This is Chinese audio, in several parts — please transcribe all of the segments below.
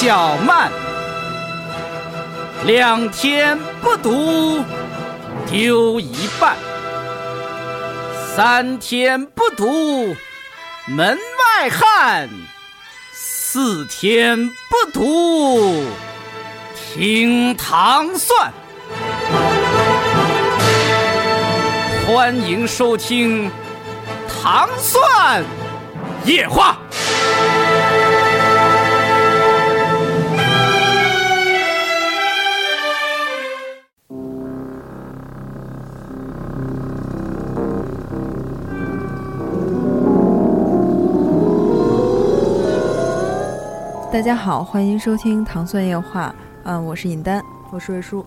较慢，两天不读丢一半，三天不读门外汉，四天不读听糖蒜。欢迎收听《糖蒜夜话》。大家好，欢迎收听《糖蒜夜话》。嗯，我是尹丹，我是魏叔。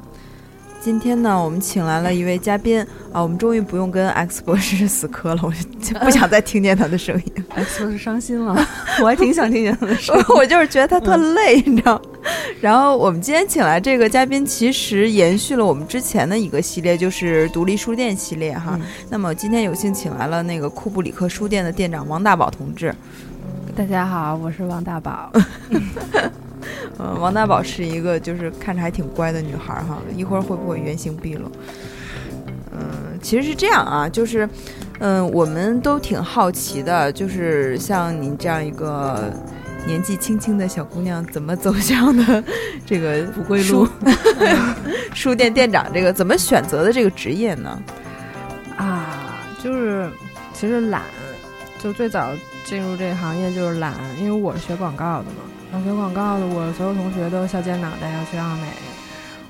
今天呢，我们请来了一位嘉宾啊，我们终于不用跟 X 博士死磕了，我就不想再听见他的声音。X 博士伤心了，我还挺想听见他的声音。我就是觉得他特累，你知道。然后我们今天请来这个嘉宾，其实延续了我们之前的一个系列，就是独立书店系列哈。嗯那么今天有幸请来了那个库布里克书店的店长王大宝同志。大家好，我是王大宝。嗯，王大宝是一个就是看着还挺乖的女孩儿哈，一会儿会不会原形毕露？嗯，其实是这样啊，就是，嗯，我们都挺好奇的，就是像你这样一个年纪轻轻的小姑娘，怎么走向的这个不归路书 店店长这个怎么选择的这个职业呢？啊，就是其实懒，就最早进入这个行业就是懒，因为我是学广告的嘛。想学广告的，我所有同学都削尖脑袋要去奥美，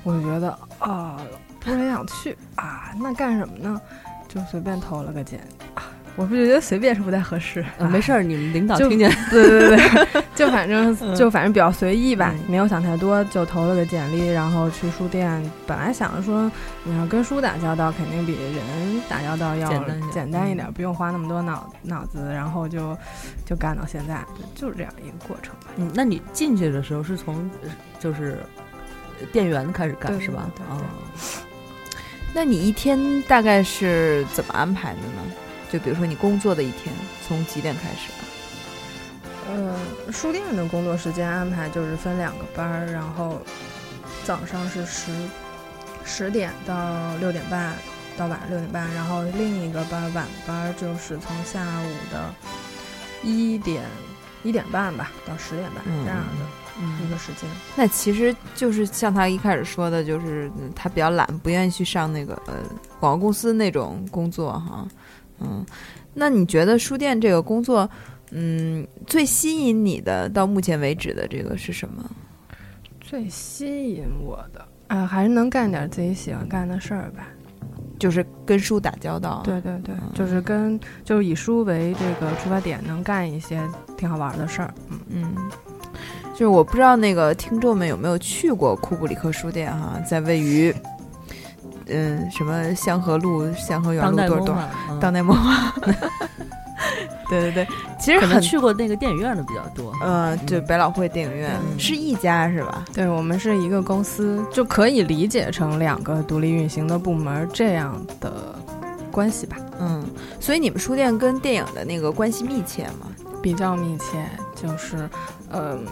我就觉得啊，不是很想去啊，那干什么呢？就随便投了个简啊，我不觉得随便是不太合适。呃，没事儿，你们领导听见，对对对对，就反正嗯就反正比较随意吧，嗯没有想太多，就投了个简历，然后去书店。本来想着说，你要跟书打交道，肯定比人打交道要简单一点简单一点，不用花那么多脑脑子，然后就就干到现在，就就是这样一个过程吧。嗯，那你进去的时候是从呃就是呃店员开始干是吧？对那你一天大概是怎么安排的呢？就比如说你工作的一天，从几点开始？呃，书店的工作时间安排就是分两个班儿，然后早上是十十点到六点半到晚上六点半，然后另一个班儿晚班儿就是从下午的一点一点半吧到十点半、嗯这样的一个时间。那其实就是像他一开始说的，就是嗯他比较懒，不愿意去上那个呃广告公司那种工作哈。嗯，那你觉得书店这个工作，嗯，最吸引你的到目前为止的这个是什么？最吸引我的啊，还是能干点自己喜欢干的事儿吧。就是跟书打交道。对对对，嗯就是跟就是以书为这个出发点，能干一些挺好玩的事儿。嗯。嗯，就是我不知道那个听众们有没有去过库布里克书店哈，在位于嗯什么香河路、香河园路多少多当代梦幻。对对对，其实可能很去过那个电影院的比较多。呃，对，百老汇电影院嗯是一家是吧？对我们是一个公司，就可以理解成两个独立运行的部门这样的关系吧，嗯，所以你们书店跟电影的那个关系密切吗？比较密切，就是，嗯、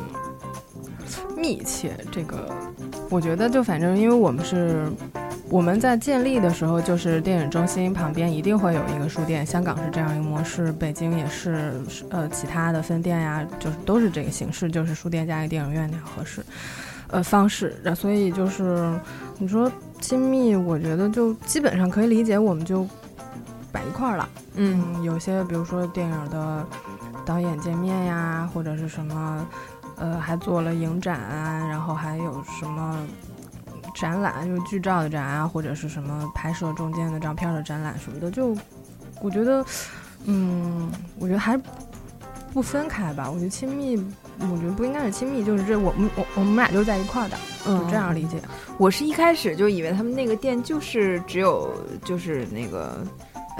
密切这个，我觉得就反正因为我们是。我们在建立的时候，就是电影中心旁边一定会有一个书店，香港是这样一个模式，北京也是，呃，其他的分店呀，就是都是这个形式，就是书店加一个电影院那样合适，呃，方式。然所以就是你说亲密，我觉得就基本上可以理解，我们就摆一块儿了。嗯嗯，有些比如说电影的导演见面呀，或者是什么，呃，还做了影展啊，然后还有什么展览，就是剧照的展啊，或者是什么拍摄中间的照片的展览什么的，就我觉得，嗯，我觉得还不分开吧。我觉得亲密，我觉得不应该是亲密，就是这我们我我们俩就在一块儿的，就这样理解。我是一开始就以为他们那个店就是只有就是那个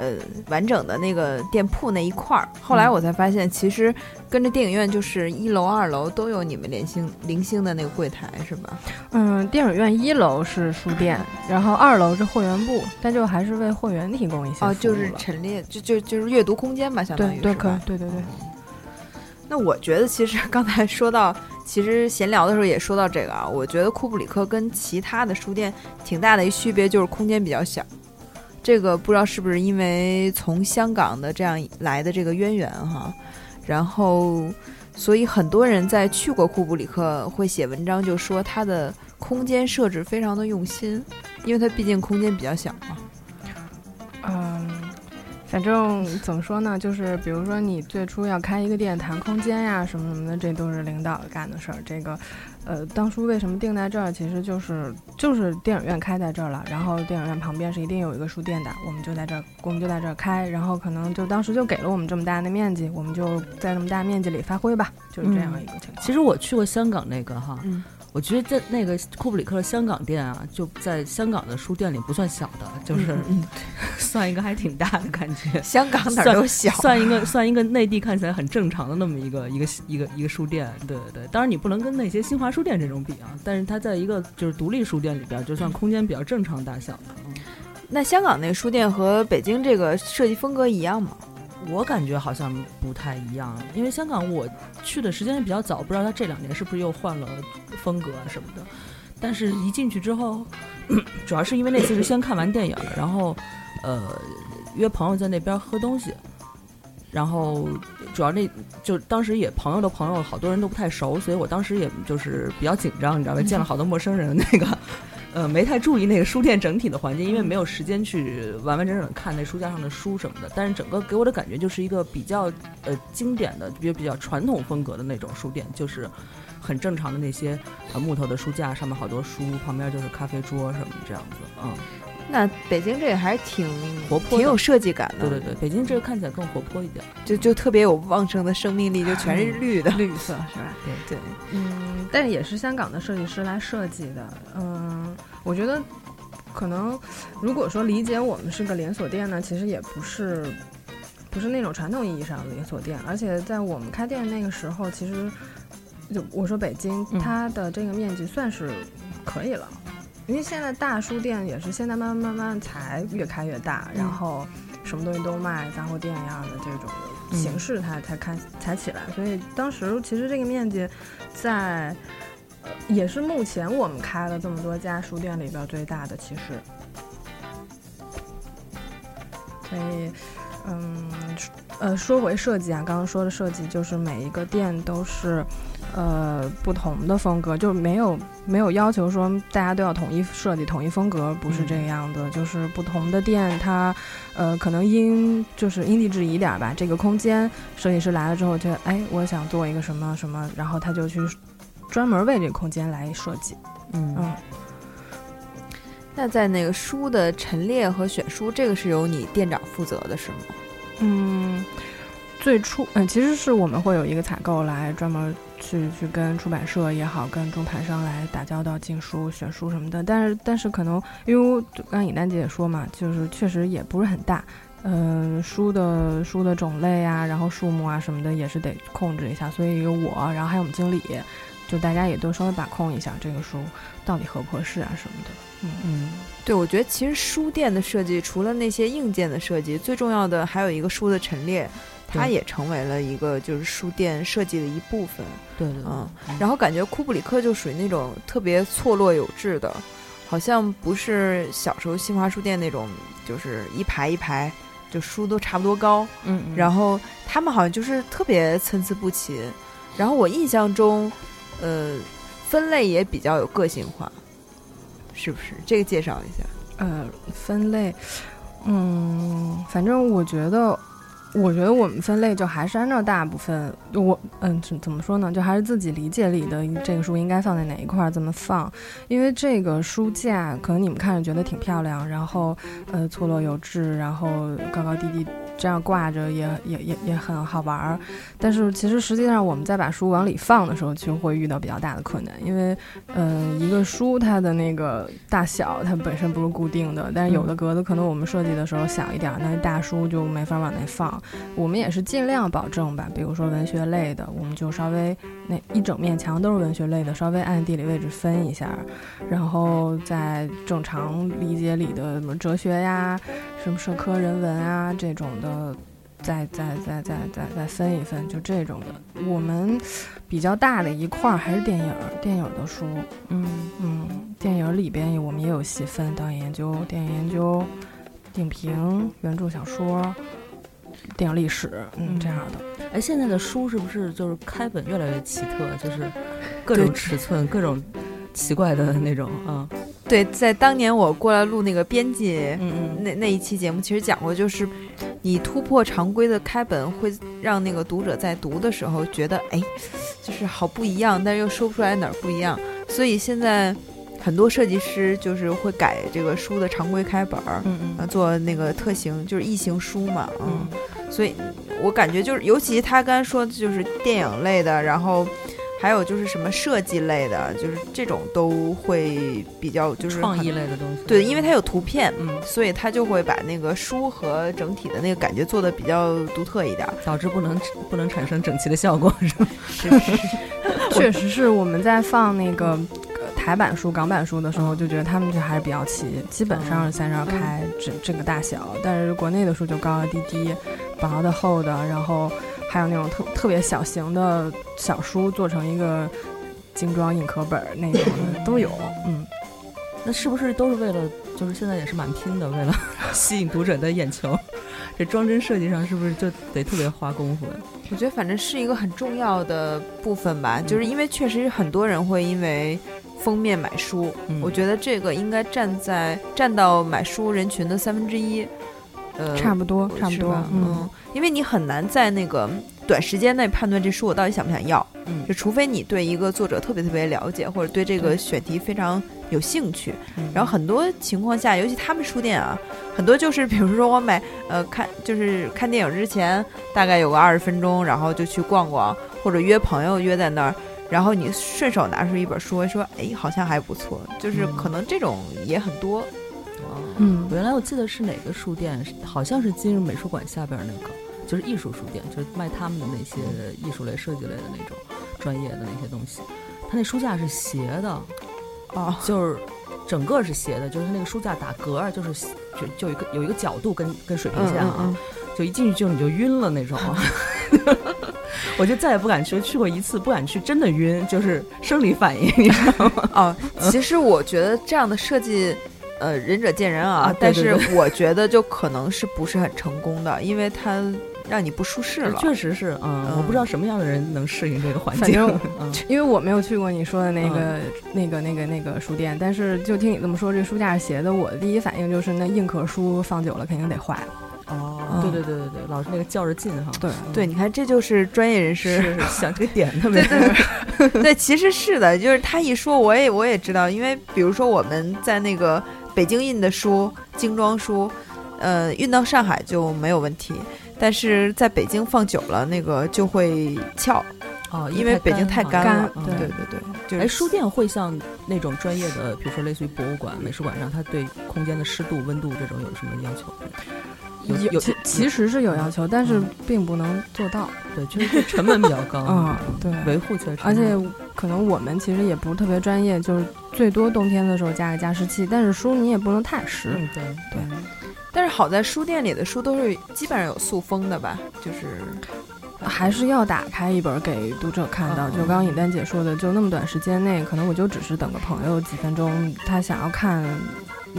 呃完整的那个店铺那一块儿，后来嗯。我才发现，其实跟着电影院就是一楼、二楼都有你们零星零星的那个柜台，是吧？嗯，电影院一楼是书店，然后二楼是会员部，但就还是为会员提供一些哦，就是陈列，就就就是阅读空间吧，相当对对可对对对，那我觉得其实刚才说到其实闲聊的时候也说到这个啊，我觉得库布里克跟其他的书店挺大的一区别就是空间比较小。这个不知道是不是因为从香港的这样来的这个渊源哈，然后所以很多人在去过库布里克会写文章，就说它的空间设置非常的用心，因为它毕竟空间比较小嘛。嗯，反正怎么说呢，就是比如说你最初要开一个店，谈空间呀什么什么的，这都是领导干的事儿。这个，呃，当初为什么定在这儿，其实就是就是电影院开在这儿了，然后电影院旁边是一定有一个书店的，我们就在这儿，我们就在这儿开，然后可能就当时就给了我们这么大的面积，我们就在那么大面积里发挥吧，就是这样一个情况。其实我去过香港那个哈，嗯我觉得在那个库布里克的香港店啊，就在香港的书店里不算小的，就是、嗯 算一个还挺大的感觉。香港哪儿都小，算一个算一个内地看起来很正常的那么一个一个一个一个书店，对对对。当然你不能跟那些新华书店这种比啊，但是它在一个就是独立书店里边，就算空间比较正常大小的。嗯那香港那个书店和北京这个设计风格一样吗？我感觉好像不太一样，因为香港我去的时间也比较早，不知道他这两年是不是又换了风格啊什么的。但是，一进去之后，主要是因为那次是先看完电影，然后，呃，约朋友在那边喝东西，然后主要那就当时也朋友的朋友好多人都不太熟，所以我当时也就是比较紧张，你知道吧？见了好多陌生人，那个。呃，没太注意那个书店整体的环境，因为没有时间去完完整整看那书架上的书什么的。但是整个给我的感觉就是一个比较呃经典的、比比较传统风格的那种书店，就是很正常的那些呃木头的书架，上面好多书，旁边就是咖啡桌什么这样子。嗯，那北京这个还是挺活泼挺有设计感的。对对对，北京这个看起来更活泼一点。就就特别有旺盛的生命力，就全是绿的。绿色是吧？对对，嗯，但是也是香港的设计师来设计的。嗯，我觉得可能如果说理解我们是个连锁店呢，其实也不是不是那种传统意义上的连锁店，而且在我们开店那个时候，其实就我说北京，嗯它的这个面积算是可以了。因为现在大书店也是现在慢慢慢慢才越开越大，然后什么东西都卖，杂货店一样的这种的形式它才开才起来，所以当时其实这个面积在呃也是目前我们开了这么多家书店里边最大的，其实。所以，嗯，呃，说回设计啊，刚刚说的设计就是每一个店都是，呃，不同的风格，就没有没有要求说大家都要统一设计、统一风格，不是这个样的。就是不同的店，它，呃，可能因就是因地制宜点儿吧。这个空间，设计师来了之后，觉得哎，我想做一个什么什么，然后他就去专门为这个空间来设计。嗯嗯，那在那个书的陈列和选书，这个是由你店长负责的，是吗？嗯，最初嗯，其实是我们会有一个采购来专门去去跟出版社也好，跟中盘商来打交道，进书、选书什么的。但是但是可能因为刚尹丹姐也说嘛，就是确实也不是很大。嗯，书的书的种类啊，然后数目啊什么的也是得控制一下，所以有我，然后还有我们经理，就大家也都稍微把控一下这个书到底合不合适啊什么的。嗯嗯对，我觉得其实书店的设计，除了那些硬件的设计，最重要的还有一个书的陈列，它也成为了一个就是书店设计的一部分。对对对嗯，然后感觉库布里克就属于那种特别错落有致的，好像不是小时候新华书店那种，就是一排一排，就书都差不多高，嗯，嗯然后他们好像就是特别参差不齐。然后我印象中，呃，分类也比较有个性化，是不是？这个介绍一下。呃，分类，嗯，反正我觉得，我觉得我们分类就还是按照大部分我嗯怎怎么说呢，就还是自己理解里的这个书应该放在哪一块儿怎么放，因为这个书架可能你们看着觉得挺漂亮，然后呃错落有致，然后高高低低。这样挂着也也也也很好玩儿，但是其实实际上我们在把书往里放的时候，就会遇到比较大的困难，因为嗯、一个书它的那个大小它本身不是固定的，但是有的格子可能我们设计的时候小一点儿，那大书就没法往那放。我们也是尽量保证吧，比如说文学类的，我们就稍微那一整面墙都是文学类的，稍微按地理位置分一下，然后在正常理解里的什么哲学呀、什么社科人文啊这种的。再再再再再再分一分，就这种的。我们比较大的一块儿还是电影，电影的书。嗯嗯，电影里边我们也有细分导演研究、电影研究、影评、原著小说、电影历史，嗯，嗯这样的。哎，现在的书是不是就是开本越来越奇特，就是各种尺寸、各种奇怪的那种啊？对，在当年我过来录那个编辑嗯嗯那那一期节目，其实讲过，就是你突破常规的开本，会让那个读者在读的时候觉得，哎，就是好不一样，但是又说不出来哪儿不一样。所以现在很多设计师就是会改这个书的常规开本儿，嗯嗯，做那个特型，就是异形书嘛，嗯嗯，所以我感觉就是，尤其他刚才说的就是电影类的，然后还有就是什么设计类的，就是这种都会比较就是创意类的东西。对，因为它有图片，嗯，所以他就会把那个书和整体的那个感觉做的比较独特一点儿。导致不能不能产生整齐的效果，是吧？是是是，确实是我们在放那个呃台版书、港版书的时候，就觉得他们这还是比较齐，基本上是三十二开这这个大小。但是国内的书就高高低低、薄的、厚的，然后还有那种特特别小型的小书，做成一个精装硬壳本儿那种的 都有。嗯，那是不是都是为了，就是现在也是蛮拼的，为了 吸引读者的眼球？这装帧设计上是不是就得特别花功夫呀？我觉得反正是一个很重要的部分吧，就是因为确实很多人会因为封面买书，嗯我觉得这个应该站在占到买书人群的三分之一。呃，差不多，差不多。嗯，嗯，因为你很难在那个短时间内判断这书我到底想不想要，嗯就除非你对一个作者特别特别了解，或者对这个选题非常有兴趣。嗯然后很多情况下，尤其他们书店啊，很多就是比如说我买呃看就是看电影之前大概有个二十分钟，然后就去逛逛，或者约朋友约在那儿。然后你顺手拿出一本书，说：“哎，好像还不错。”就是嗯可能这种也很多。哦嗯原来我记得是哪个书店，好像是今日美术馆下边那个，就是艺术书店，就是卖他们的那些艺术类、设计类的那种专业的那些东西。它那书架是斜的，哦，就是整个是斜的，就是它那个书架打格儿，就是就就一个有一个角度跟跟水平线啊，嗯就一进去就你就晕了那种。我就再也不敢去，去过一次不敢去，真的晕，就是生理反应，你知道吗？哦，其实我觉得这样的设计，呃，仁者见仁啊。啊对但对是我觉得就可能是不是很成功的，因为它让你不舒适了。确实是，嗯，嗯我不知道什么样的人能适应这个环境。反正嗯因为我没有去过你说的那个、那个、那个、那个书店，但是就听你这么说，这书架是斜的，我的第一反应就是那硬壳书放久了肯定得坏。哦，嗯。对对对对对，老是那个较着劲哈。对。对，你看，这就是专业人士。想这个点特别对对对，对，其实是的，就是他一说，我也我也知道，因为比如说我们在那个北京印的书，精装书，呃，运到上海就没有问题，但是在北京放久了，那个就会翘，哦，因为北京太干了。嗯对对对对，就是哎，书店会像那种专业的，比如说类似于博物馆、美术馆上，它对空间的湿度、温度这种有什么要求？有有其其实是有要求，但是并不能做到。对，就是成本比较高 嗯，对。维护起来而且，可能我们其实也不是特别专业，就是最多冬天的时候加个加湿器，但是书你也不能太湿。嗯，对对但是好在书店里的书都是基本上有塑封的吧，就是还是要打开一本给读者看到。嗯就刚刚尹丹姐说的，就那么短时间内，可能我就只是等个朋友几分钟，他想要看，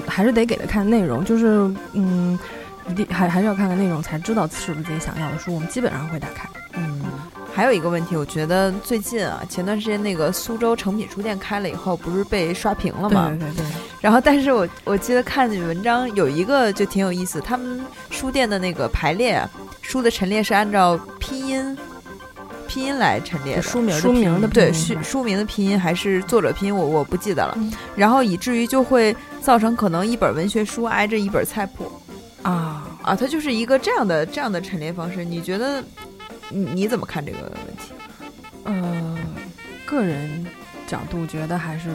还是得给他看内容。就是嗯，一定还还是要看看内容，才知道是不是自己想要的书。我们基本上会打开。嗯，还有一个问题，我觉得最近啊，前段时间那个苏州诚品书店开了以后，不是被刷屏了吗？对对对，然后，但是我我记得看文章有一个就挺有意思，他们书店的那个排列啊，书的陈列是按照拼音拼音来陈列的。书名儿书名的对书书名的拼音还是作者拼音，我我不记得了。嗯然后以至于就会造成可能一本文学书挨着一本菜谱啊，啊，它就是一个这样的这样的陈列方式。你觉得你你怎么看这个问题？呃，个人角度觉得还是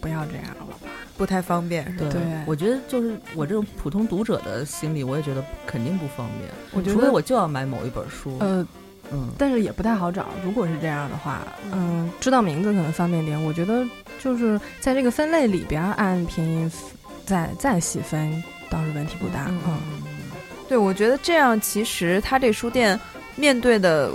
不要这样了吧。不太方便是吧？对，对我觉得就是我这种普通读者的心理，我也觉得肯定不方便。我觉得除非我就要买某一本书，呃，嗯，但是也不太好找。如果是这样的话，嗯，知道名字可能方便点。我觉得就是在这个分类里边按拼音再再细分倒是问题不大。嗯嗯，对，我觉得这样其实他这书店面对的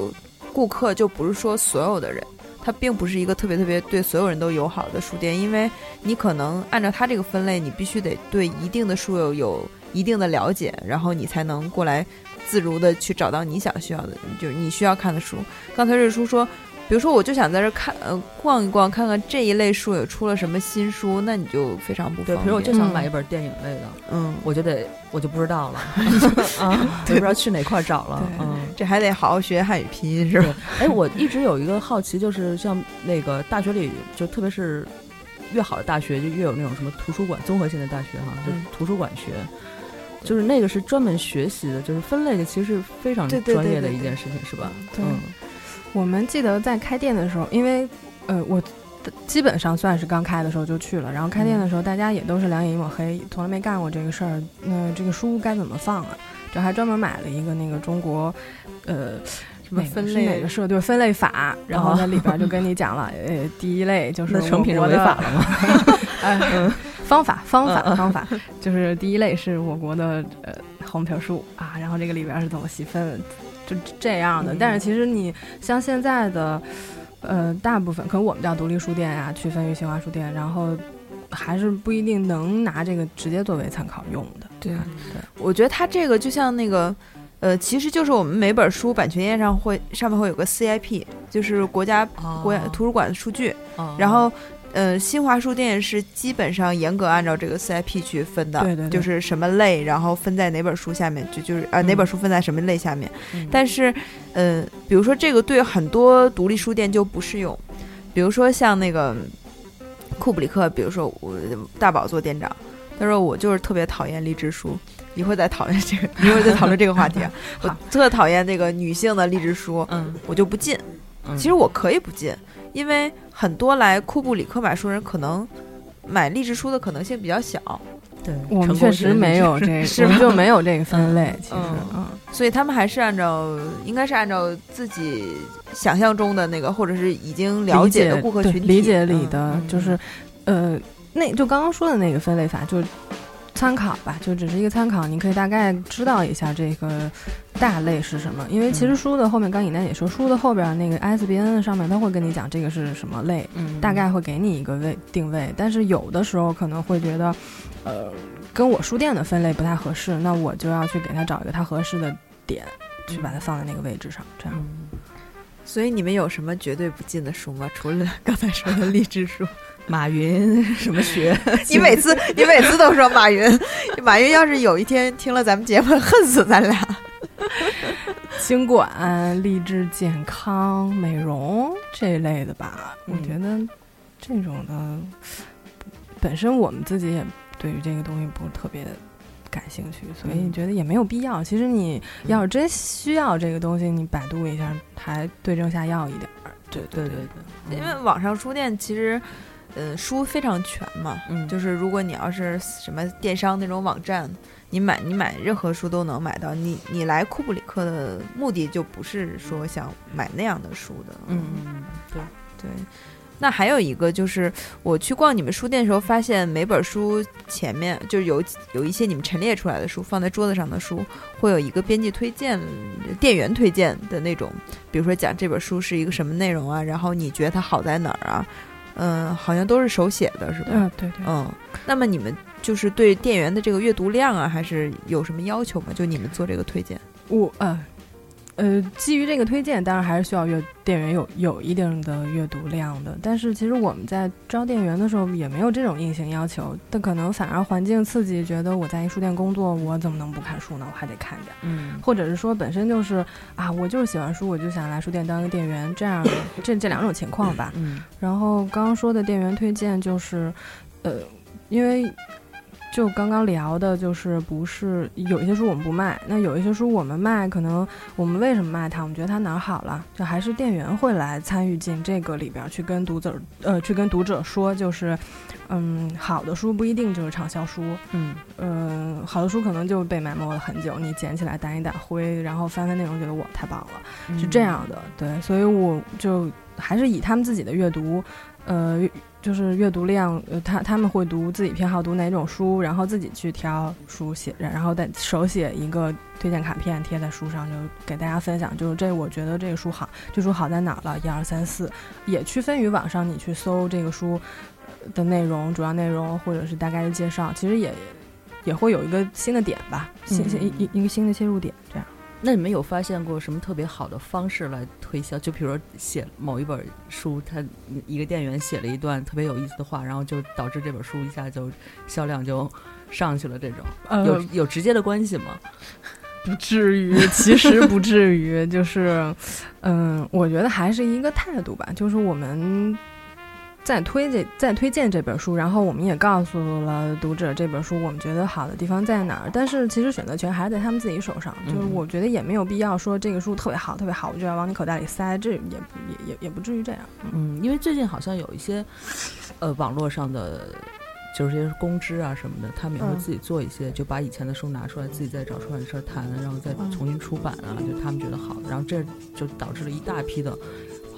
顾客就不是说所有的人，它并不是一个特别特别对所有人都友好的书店，因为你可能按照它这个分类，你必须得对一定的书有有一定的了解，然后你才能过来自如的去找到你想需要的，就是你需要看的书。刚才瑞叔说。比如说，我就想在这看，呃，逛一逛，看看这一类书有出了什么新书，那你就非常不方对。便。比如我就想买一本电影类的，嗯，我就得我就不知道了 啊，我不知道去哪块找了，嗯，这还得好好学汉语拼音是吧？哎，我一直有一个好奇，就是像那个大学里，就特别是越好的大学，就越有那种什么图书馆综合性的大学哈，就图书馆学，就是那个是专门学习的，就是分类的，其实是非常专业的一件事情，是吧？嗯。我们记得在开店的时候，因为，呃，我基本上算是刚开的时候就去了。然后开店的时候，大家也都是两眼一抹黑，从来没干过这个事儿。那这个书该怎么放啊？就还专门买了一个那个中国，呃，什么分类哪个社对分类法，然后在里边就跟你讲了，呃，第一类就是成品是违法了吗？嗯，方法方法方法，就是第一类是我国的呃红皮书啊，然后这个里边是怎么细分。就这样的，但是其实你像现在的，呃，大部分可能我们叫独立书店呀，区分于新华书店，然后还是不一定能拿这个直接作为参考用的。对对，我觉得它这个就像那个，呃，其实就是我们每本书版权页上会上面会有个 CIP，就是国家国图书馆的数据，然后。呃，新华书店是基本上严格按照这个 CIP 去分的，对对，就是什么类，然后分在哪本书下面，就就是呃哪本书分在什么类下面。但是，呃，比如说这个对很多独立书店就不适用，比如说像那个库布里克，比如说我大宝做店长，他说我就是特别讨厌励志书，一会儿再讨论这个，一会儿再讨论这个话题。啊我特讨厌那个女性的励志书，嗯，我就不进。其实我可以不进。因为很多来库布里克买书人，可能买励志书的可能性比较小。对，我们确实没有这个，我们就没有这个分类。其实，嗯，所以他们还是按照，应该是按照自己想象中的那个，或者是已经了解的顾客群体理解里的，就是，呃，那就刚刚说的那个分类法，就。参考吧，就只是一个参考，你可以大概知道一下这个大类是什么。因为其实书的后面，刚尹丹也说，书的后边那个 ISBN 上面，他会跟你讲这个是什么类，大概会给你一个位定位。但是有的时候可能会觉得，呃，跟我书店的分类不太合适，那我就要去给他找一个他合适的点，去把它放在那个位置上，这样。所以你们有什么绝对不进的书吗？除了刚才说的励志书？马云 什么学？你每次你每次都说马云，马云要是有一天听了咱们节目，恨死咱俩。经管、励志、健康、美容这一类的吧，我觉得这种的本身我们自己也对于这个东西不是特别感兴趣，所以觉得也没有必要。其实你要是真需要这个东西，你百度一下，还对症下药一点。对对对对，因为网上书店其实。嗯，书非常全嘛，嗯，就是如果你要是什么电商那种网站，你买你买任何书都能买到。你你来库布里克的目的就不是说想买那样的书的，嗯嗯，对对。那还有一个就是，我去逛你们书店的时候，发现每本书前面就是有有一些你们陈列出来的书，放在桌子上的书，会有一个编辑推荐、店员推荐的那种，比如说讲这本书是一个什么内容啊，然后你觉得它好在哪儿啊？嗯，好像都是手写的，是吧？嗯，对对。嗯，那么你们就是对店员的这个阅读量啊，还是有什么要求吗？就你们做这个推荐，我呃。呃，基于这个推荐，当然还是需要阅店员有有一定的阅读量的。但是其实我们在招店员的时候也没有这种硬性要求，但可能反而环境刺激，觉得我在一书店工作，我怎么能不看书呢？我还得看点。嗯，或者是说本身就是啊，我就是喜欢书，我就想来书店当一个店员，这样这这两种情况吧。嗯，然后刚刚说的店员推荐就是，呃，因为。就刚刚聊的，就是不是有一些书我们不卖，那有一些书我们卖，可能我们为什么卖它？我们觉得它哪儿好了，就还是店员会来参与进这个里边去跟读者，呃，去跟读者说，就是，嗯，好的书不一定就是畅销书，嗯，呃，好的书可能就被埋没了很久，你捡起来掸一掸灰，然后翻翻内容，觉得我太棒了，是这样的，对，所以我就还是以他们自己的阅读，呃。就是阅读量，呃，他他们会读自己偏好读哪种书，然后自己去挑书写，然后再手写一个推荐卡片贴在书上，就给大家分享。就是这，我觉得这个书好，这书好在哪儿了？一二三四，也区分于网上你去搜这个书的内容、主要内容或者是大概的介绍，其实也也会有一个新的点吧，新新一一一个新的切入点，这样。那你们有发现过什么特别好的方式来推销？就比如说写某一本书，他一个店员写了一段特别有意思的话，然后就导致这本书一下就销量就上去了。这种有有直接的关系吗？不至于，其实不至于。就是，嗯，我觉得还是一个态度吧。就是我们。再推荐再推荐这本书，然后我们也告诉了读者这本书我们觉得好的地方在哪儿。但是其实选择权还是在他们自己手上，就是我觉得也没有必要说这个书特别好特别好，我就要往你口袋里塞，这也也也也不至于这样。嗯，因为最近好像有一些呃网络上的就是些公知啊什么的，他们也会自己做一些，就把以前的书拿出来，自己再找出来事儿谈，然后再重新出版啊，就他们觉得好，然后这就导致了一大批的。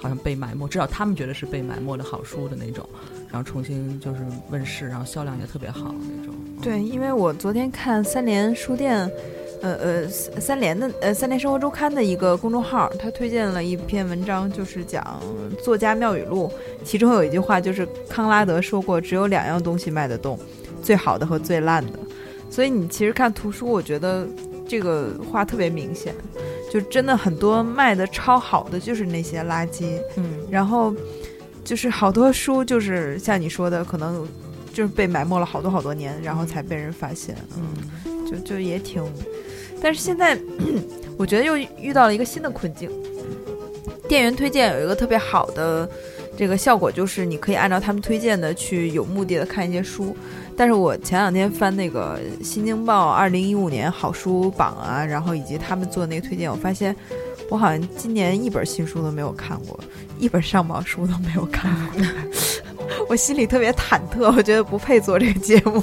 好像被埋没，至少他们觉得是被埋没的好书的那种，然后重新就是问世，然后销量也特别好那种。对，因为我昨天看三联书店，呃呃三联的呃三联生活周刊的一个公众号，他推荐了一篇文章，就是讲作家妙语录，其中有一句话就是康拉德说过，只有两样东西卖得动，最好的和最烂的。所以你其实看图书，我觉得这个话特别明显。就真的很多卖的超好的就是那些垃圾，嗯，然后就是好多书就是像你说的，可能就是被埋没了好多好多年，然后才被人发现，嗯，就就也挺，但是现在 我觉得又遇到了一个新的困境，店员推荐有一个特别好的这个效果，就是你可以按照他们推荐的去有目的的看一些书。但是我前两天翻那个《新京报》二零一五年好书榜啊，然后以及他们做的那个推荐，我发现我好像今年一本新书都没有看过，一本上榜书都没有看过，我心里特别忐忑，我觉得不配做这个节目。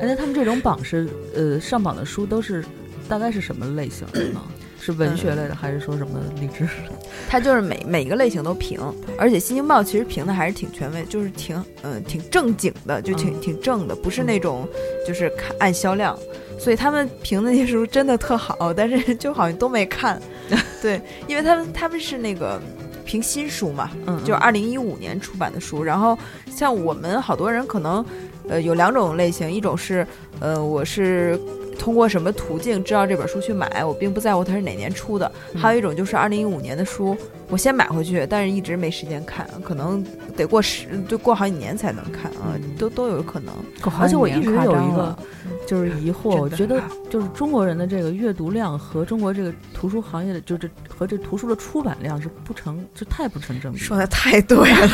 而且他们这种榜是呃上榜的书都是大概是什么类型的呢？是文学类的，还是说什么励志？它就是每每一个类型都评，而且《新京报》其实评的还是挺权威，就是挺嗯挺正经的，就挺挺正的，不是那种就是看按销量。所以他们评的那些书真的特好，但是 就好像都没看。对，因为他们他们是那个评新书嘛，嗯，就二零一五年出版的书。然后像我们好多人可能呃有两种类型，一种是呃我是。通过什么途径知道这本书去买？我并不在乎它是哪年出的。还有一种就是二零一五年的书，我先买回去，但是一直没时间看，可能得过十，就过好几年才能看啊，都都有可能。而且我一直有一个就是疑惑，我觉得就是中国人的这个阅读量和中国这个图书行业的就这和这图书的出版量是不成，就太不成正比。说的太对了，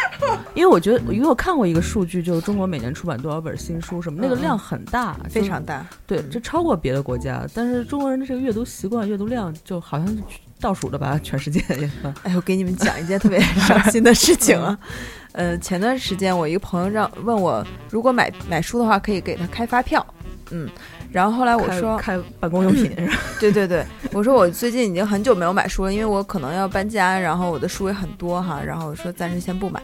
因为我觉得，因为我看过一个数据，就是中国每年出版多少本新书什么，那个量很大，非常大。对。这超过别的国家，但是中国人的这个阅读习惯、阅读量就好像倒数的吧，全世界也。哎，我给你们讲一件特别伤心的事情啊。呃，前段时间我一个朋友让问我，如果买买书的话，可以给他开发票。嗯，然后后来我说开办公用品是吧？对对对，我说我最近已经很久没有买书了，因为我可能要搬家，然后我的书也很多哈。然后我说暂时先不买。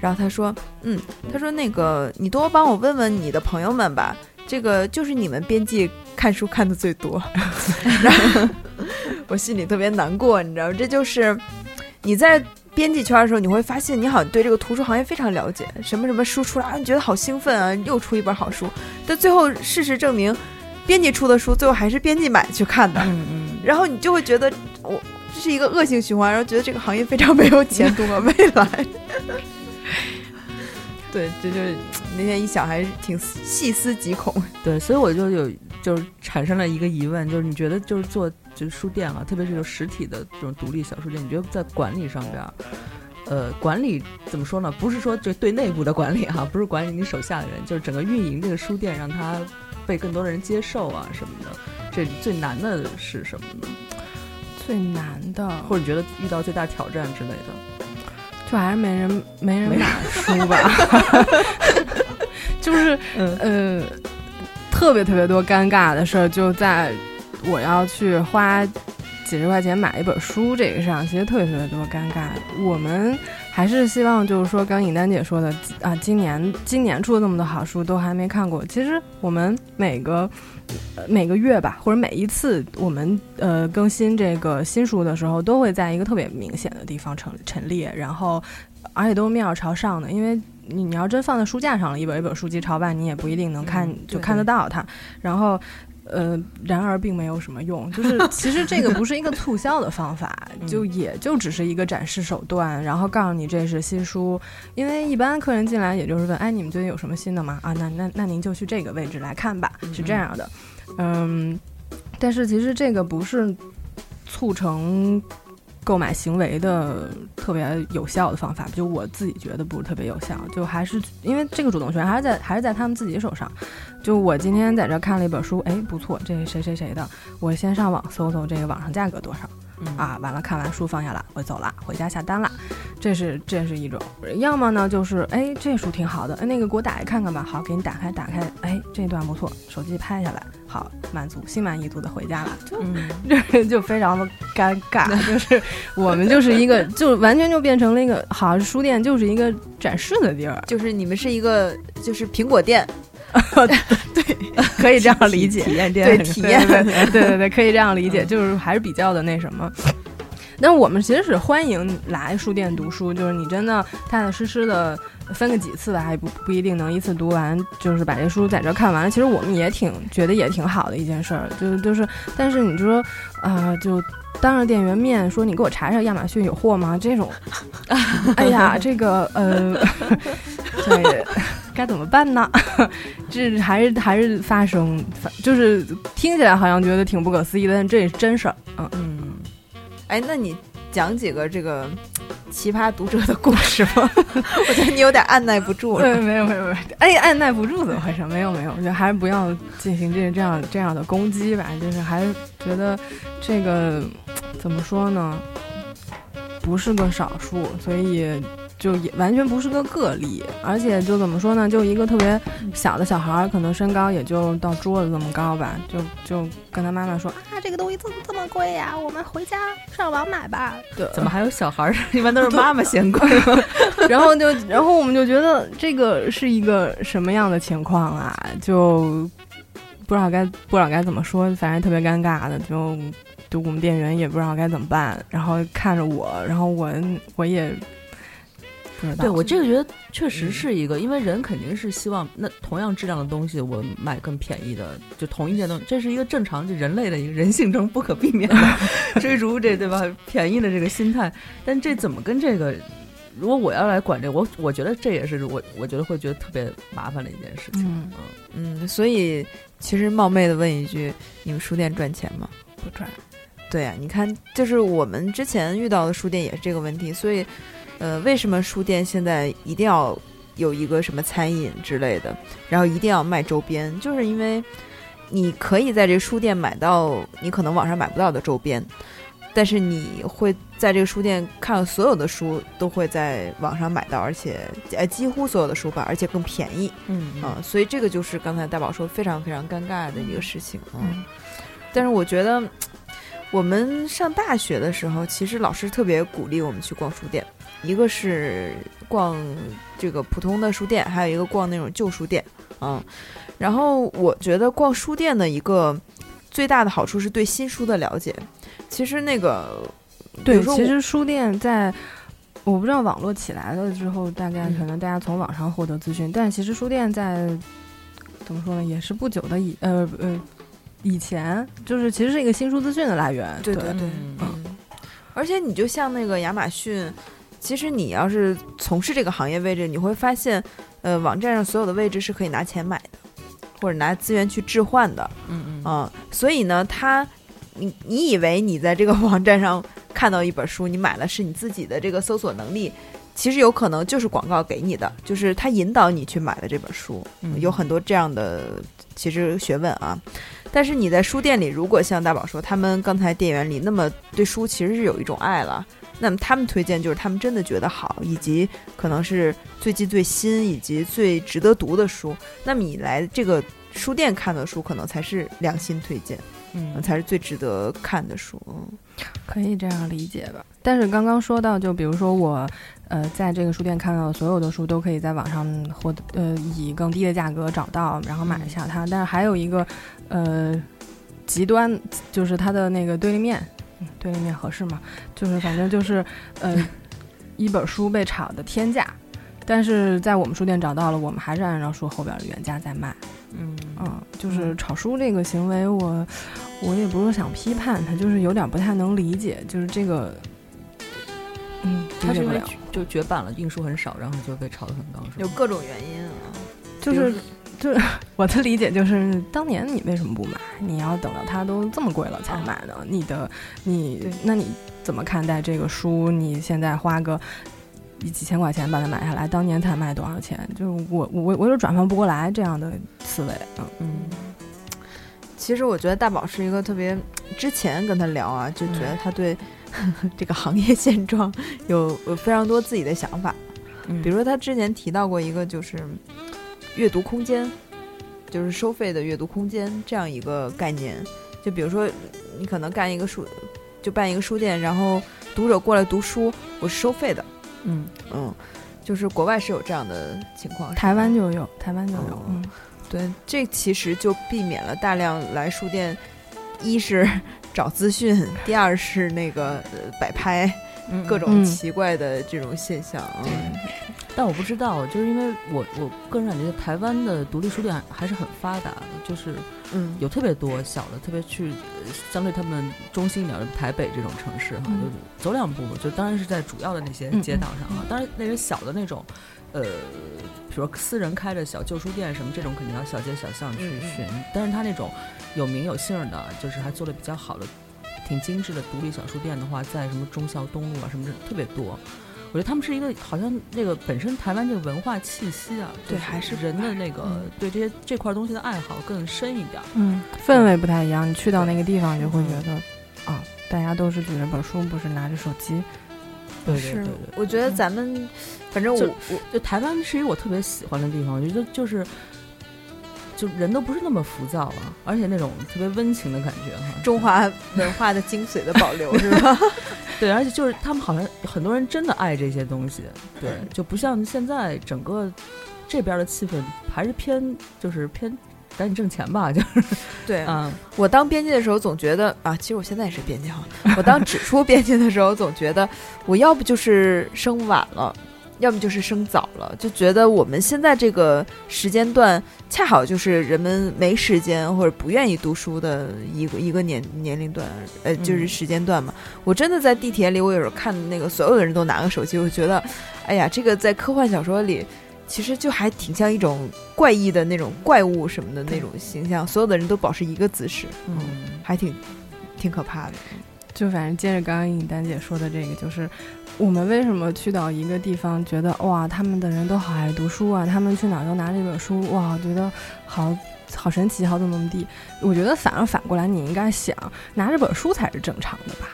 然后他说，嗯，他说那个你多帮我问问你的朋友们吧。这个就是你们编辑看书看的最多，然后 我心里特别难过，你知道吗？这就是你在编辑圈的时候，你会发现你好像对这个图书行业非常了解，什么什么书出来啊，你觉得好兴奋啊，又出一本好书。但最后事实证明，编辑出的书最后还是编辑买去看的，嗯嗯。然后你就会觉得我这是一个恶性循环，然后觉得这个行业非常没有前途和未来。对，这就是那天一想，还是挺细思极恐。对，所以我就有就是产生了一个疑问，就是你觉得就是做就是书店啊，特别是有实体的这种独立小书店，你觉得在管理上边，呃，管理怎么说呢？不是说就对内部的管理哈，不是管理你手下的人，就是整个运营这个书店，让它被更多的人接受啊什么的。这最难的是什么呢？最难的，或者你觉得遇到最大挑战之类的？就还是没人没人买书吧，就是呃，特别特别多尴尬的事儿，就在我要去花几十块钱买一本书这个上，其实特别特别多尴尬。我们还是希望就是说，刚尹丹姐说的啊，今年今年出了这么多好书，都还没看过。其实我们每个每个月吧，或者每一次我们呃更新这个新书的时候，都会在一个特别明显的地方陈陈列，然后而且都是面朝上的，因为你你要真放在书架上了，一本一本书籍朝外，你也不一定能看就看得到它，然后。呃，然而并没有什么用，就是 其实这个不是一个促销的方法，就也就只是一个展示手段，然后告诉你这是新书。因为一般客人进来也就是问，哎，你们最近有什么新的吗？啊，那那那您就去这个位置来看吧，是这样的。嗯，但是其实这个不是促成。购买行为的特别有效的方法，就我自己觉得不是特别有效，就还是因为这个主动权还是在还是在他们自己手上。就我今天在这看了一本书，哎，不错，这谁谁谁的，我先上网搜搜这个网上价格多少。啊，完了，看完书放下了，我走了，回家下单了，这是这是一种。要么呢，就是哎，这书挺好的，哎，那个给我打开看看吧。好，给你打开，打开，哎，这段不错，手机拍下来，好，满足，心满意足的回家了。就 这就非常的尴尬，就是我们就是一个，就完全就变成了一个，好像书店就是一个展示的地儿，就是你们是一个就是苹果店。对，可以这样理解，体验店，对体验，对对对，可以这样理解，就是还是比较的那什么。那我们其实是欢迎来书店读书，就是你真的踏踏实实的分个几次，还不不一定能一次读完，就是把这书在这看完。其实我们也挺觉得也挺好的一件事儿，就是就是，但是你说啊，就当着店员面说你给我查查亚马逊有货吗？这种，哎呀，这个呃，对。该怎么办呢？这还是还是发生，就是听起来好像觉得挺不可思议的，但这也是真事儿。嗯嗯，哎，那你讲几个这个奇葩读者的故事吧？我觉得你有点按耐不住。对，没有没有没有，哎，按耐不住怎么回事？没有没有，我觉得还是不要进行这这样这样的攻击吧。就是还是觉得这个怎么说呢？不是个少数，所以。就也完全不是个个例，而且就怎么说呢？就一个特别小的小孩儿，可能身高也就到桌子这么高吧，就就跟他妈妈说啊，这个东西怎么这么贵呀？我们回家上网买吧。对，怎么还有小孩儿？一般都是妈妈嫌贵。然后就然后我们就觉得这个是一个什么样的情况啊？就不知道该不知道该怎么说，反正特别尴尬的，就就我们店员也不知道该怎么办，然后看着我，然后我我也。对我这个觉得确实是一个，因为人肯定是希望那同样质量的东西，我买更便宜的，就同一件东西，这是一个正常就人类的一个人性中不可避免的 追逐这对吧？便宜的这个心态。但这怎么跟这个？如果我要来管这，我我觉得这也是我我觉得会觉得特别麻烦的一件事情。嗯嗯，所以其实冒昧的问一句，你们书店赚钱吗？不赚。对呀，你看，就是我们之前遇到的书店也是这个问题，所以。呃，为什么书店现在一定要有一个什么餐饮之类的，然后一定要卖周边？就是因为你可以在这个书店买到你可能网上买不到的周边，但是你会在这个书店看到所有的书都会在网上买到，而且呃几乎所有的书吧，而且更便宜。嗯啊，所以这个就是刚才大宝说非常非常尴尬的一个事情嗯，但是我觉得我们上大学的时候，其实老师特别鼓励我们去逛书店。一个是逛这个普通的书店，还有一个逛那种旧书店，嗯，然后我觉得逛书店的一个最大的好处是对新书的了解。其实那个，对，其实书店在我不知道网络起来了之后，大概可能大家从网上获得资讯，但其实书店在怎么说呢，也是不久的以呃呃以前，就是其实是一个新书资讯的来源。对对对，嗯，而且你就像那个亚马逊。其实你要是从事这个行业位置，你会发现，呃，网站上所有的位置是可以拿钱买的，或者拿资源去置换的。嗯嗯。啊，所以呢，他，你你以为你在这个网站上看到一本书，你买了是你自己的这个搜索能力，其实有可能就是广告给你的，就是他引导你去买的这本书。嗯。有很多这样的其实学问啊，但是你在书店里，如果像大宝说，他们刚才店员里那么对书其实是有一种爱了。那么他们推荐就是他们真的觉得好，以及可能是最近最新以及最值得读的书。那么你来这个书店看的书可能才是良心推荐，嗯才是最值得看的书。嗯可以这样理解吧。但是刚刚说到，就比如说我，呃，在这个书店看到所有的书都可以在网上获得，呃，以更低的价格找到，然后买一下它。但是还有一个，呃，极端就是它的那个对立面，对立面合适吗？就是反正就是，呃，一本书被炒的天价，但是在我们书店找到了，我们还是按照书后边的原价在卖。嗯嗯，就是炒书这个行为我，我也不是想批判他，就是有点不太能理解，就是这个，嗯，它是因为理解不了，就绝版了，印数很少，然后就被炒得很高，是吗？有各种原因啊。就是就是 我的理解就是，当年你为什么不买？你要等到它都这么贵了才买呢？你的你，那你怎么看待这个书？你现在花个。几几千块钱把它买下来，当年才卖多少钱？就是我我我有转换不过来这样的思维，嗯嗯其实我觉得大宝是一个特别，之前跟他聊啊，就觉得他对 这个行业现状有有非常多自己的想法。嗯，比如说他之前提到过一个就是阅读空间，就是收费的阅读空间这样一个概念。就比如说你可能干一个书，就办一个书店，然后读者过来读书，我是收费的。嗯。嗯，就是国外是有这样的情况，台湾就有，台湾就有，哦。嗯，对，这其实就避免了大量来书店，一是找资讯，第二是那个、呃、摆拍，嗯各种嗯奇怪的这种现象。嗯但我不知道，就是因为我我个人感觉台湾的独立书店还是很发达的，就是嗯，有特别多小的，特别去呃相对他们中心一点的台北这种城市哈，嗯。就是走两步，就当然是在主要的那些嗯街道上哈，当然那些小的那种，呃，比如说私人开的小旧书店什么这种，肯定要小街小巷去寻，但是他那种有名有姓的，就是还做的比较好的、挺精致的独立小书店的话，在什么忠孝东路啊什么的特别多。我觉得他们是一个好像那个本身台湾这个文化气息啊，对还是人的那个、嗯对这些这块东西的爱好更深一点儿。嗯，氛围不太一样。你去到那个地方，你就会觉得，啊，大家都是举着本书，不是拿着手机。是对对对对，我觉得咱们，反正我我就台湾是一个我特别喜欢的地方，我觉得就是。就人都不是那么浮躁了，而且那种特别温情的感觉哈。中华文化的精髓的保留 是吧？对，而且就是他们好像很多人真的爱这些东西，对，嗯就不像现在整个这边的气氛还是偏就是偏赶紧挣钱吧，就是对，嗯我当编辑的时候总觉得啊，其实我现在也是编辑哈。我当指出编辑的时候总觉得，我要不就是生晚了，要么就是生早了，就觉得我们现在这个时间段恰好就是人们没时间或者不愿意读书的一个一个年年龄段，呃，就是嗯时间段嘛。我真的在地铁里，我有时候看那个所有的人都拿个手机，我觉得，哎呀，这个在科幻小说里。其实就还挺像一种怪异的那种怪物什么的那种形象，所有的人都保持一个姿势，嗯还挺挺可怕的。就反正接着刚刚尹丹姐说的这个，就是我们为什么去到一个地方，觉得哇，他们的人都好爱读书啊，他们去哪儿都拿着一本书，哇，觉得好好神奇，好怎么怎么地。我觉得反而反过来，你应该想，拿着本书才是正常的吧，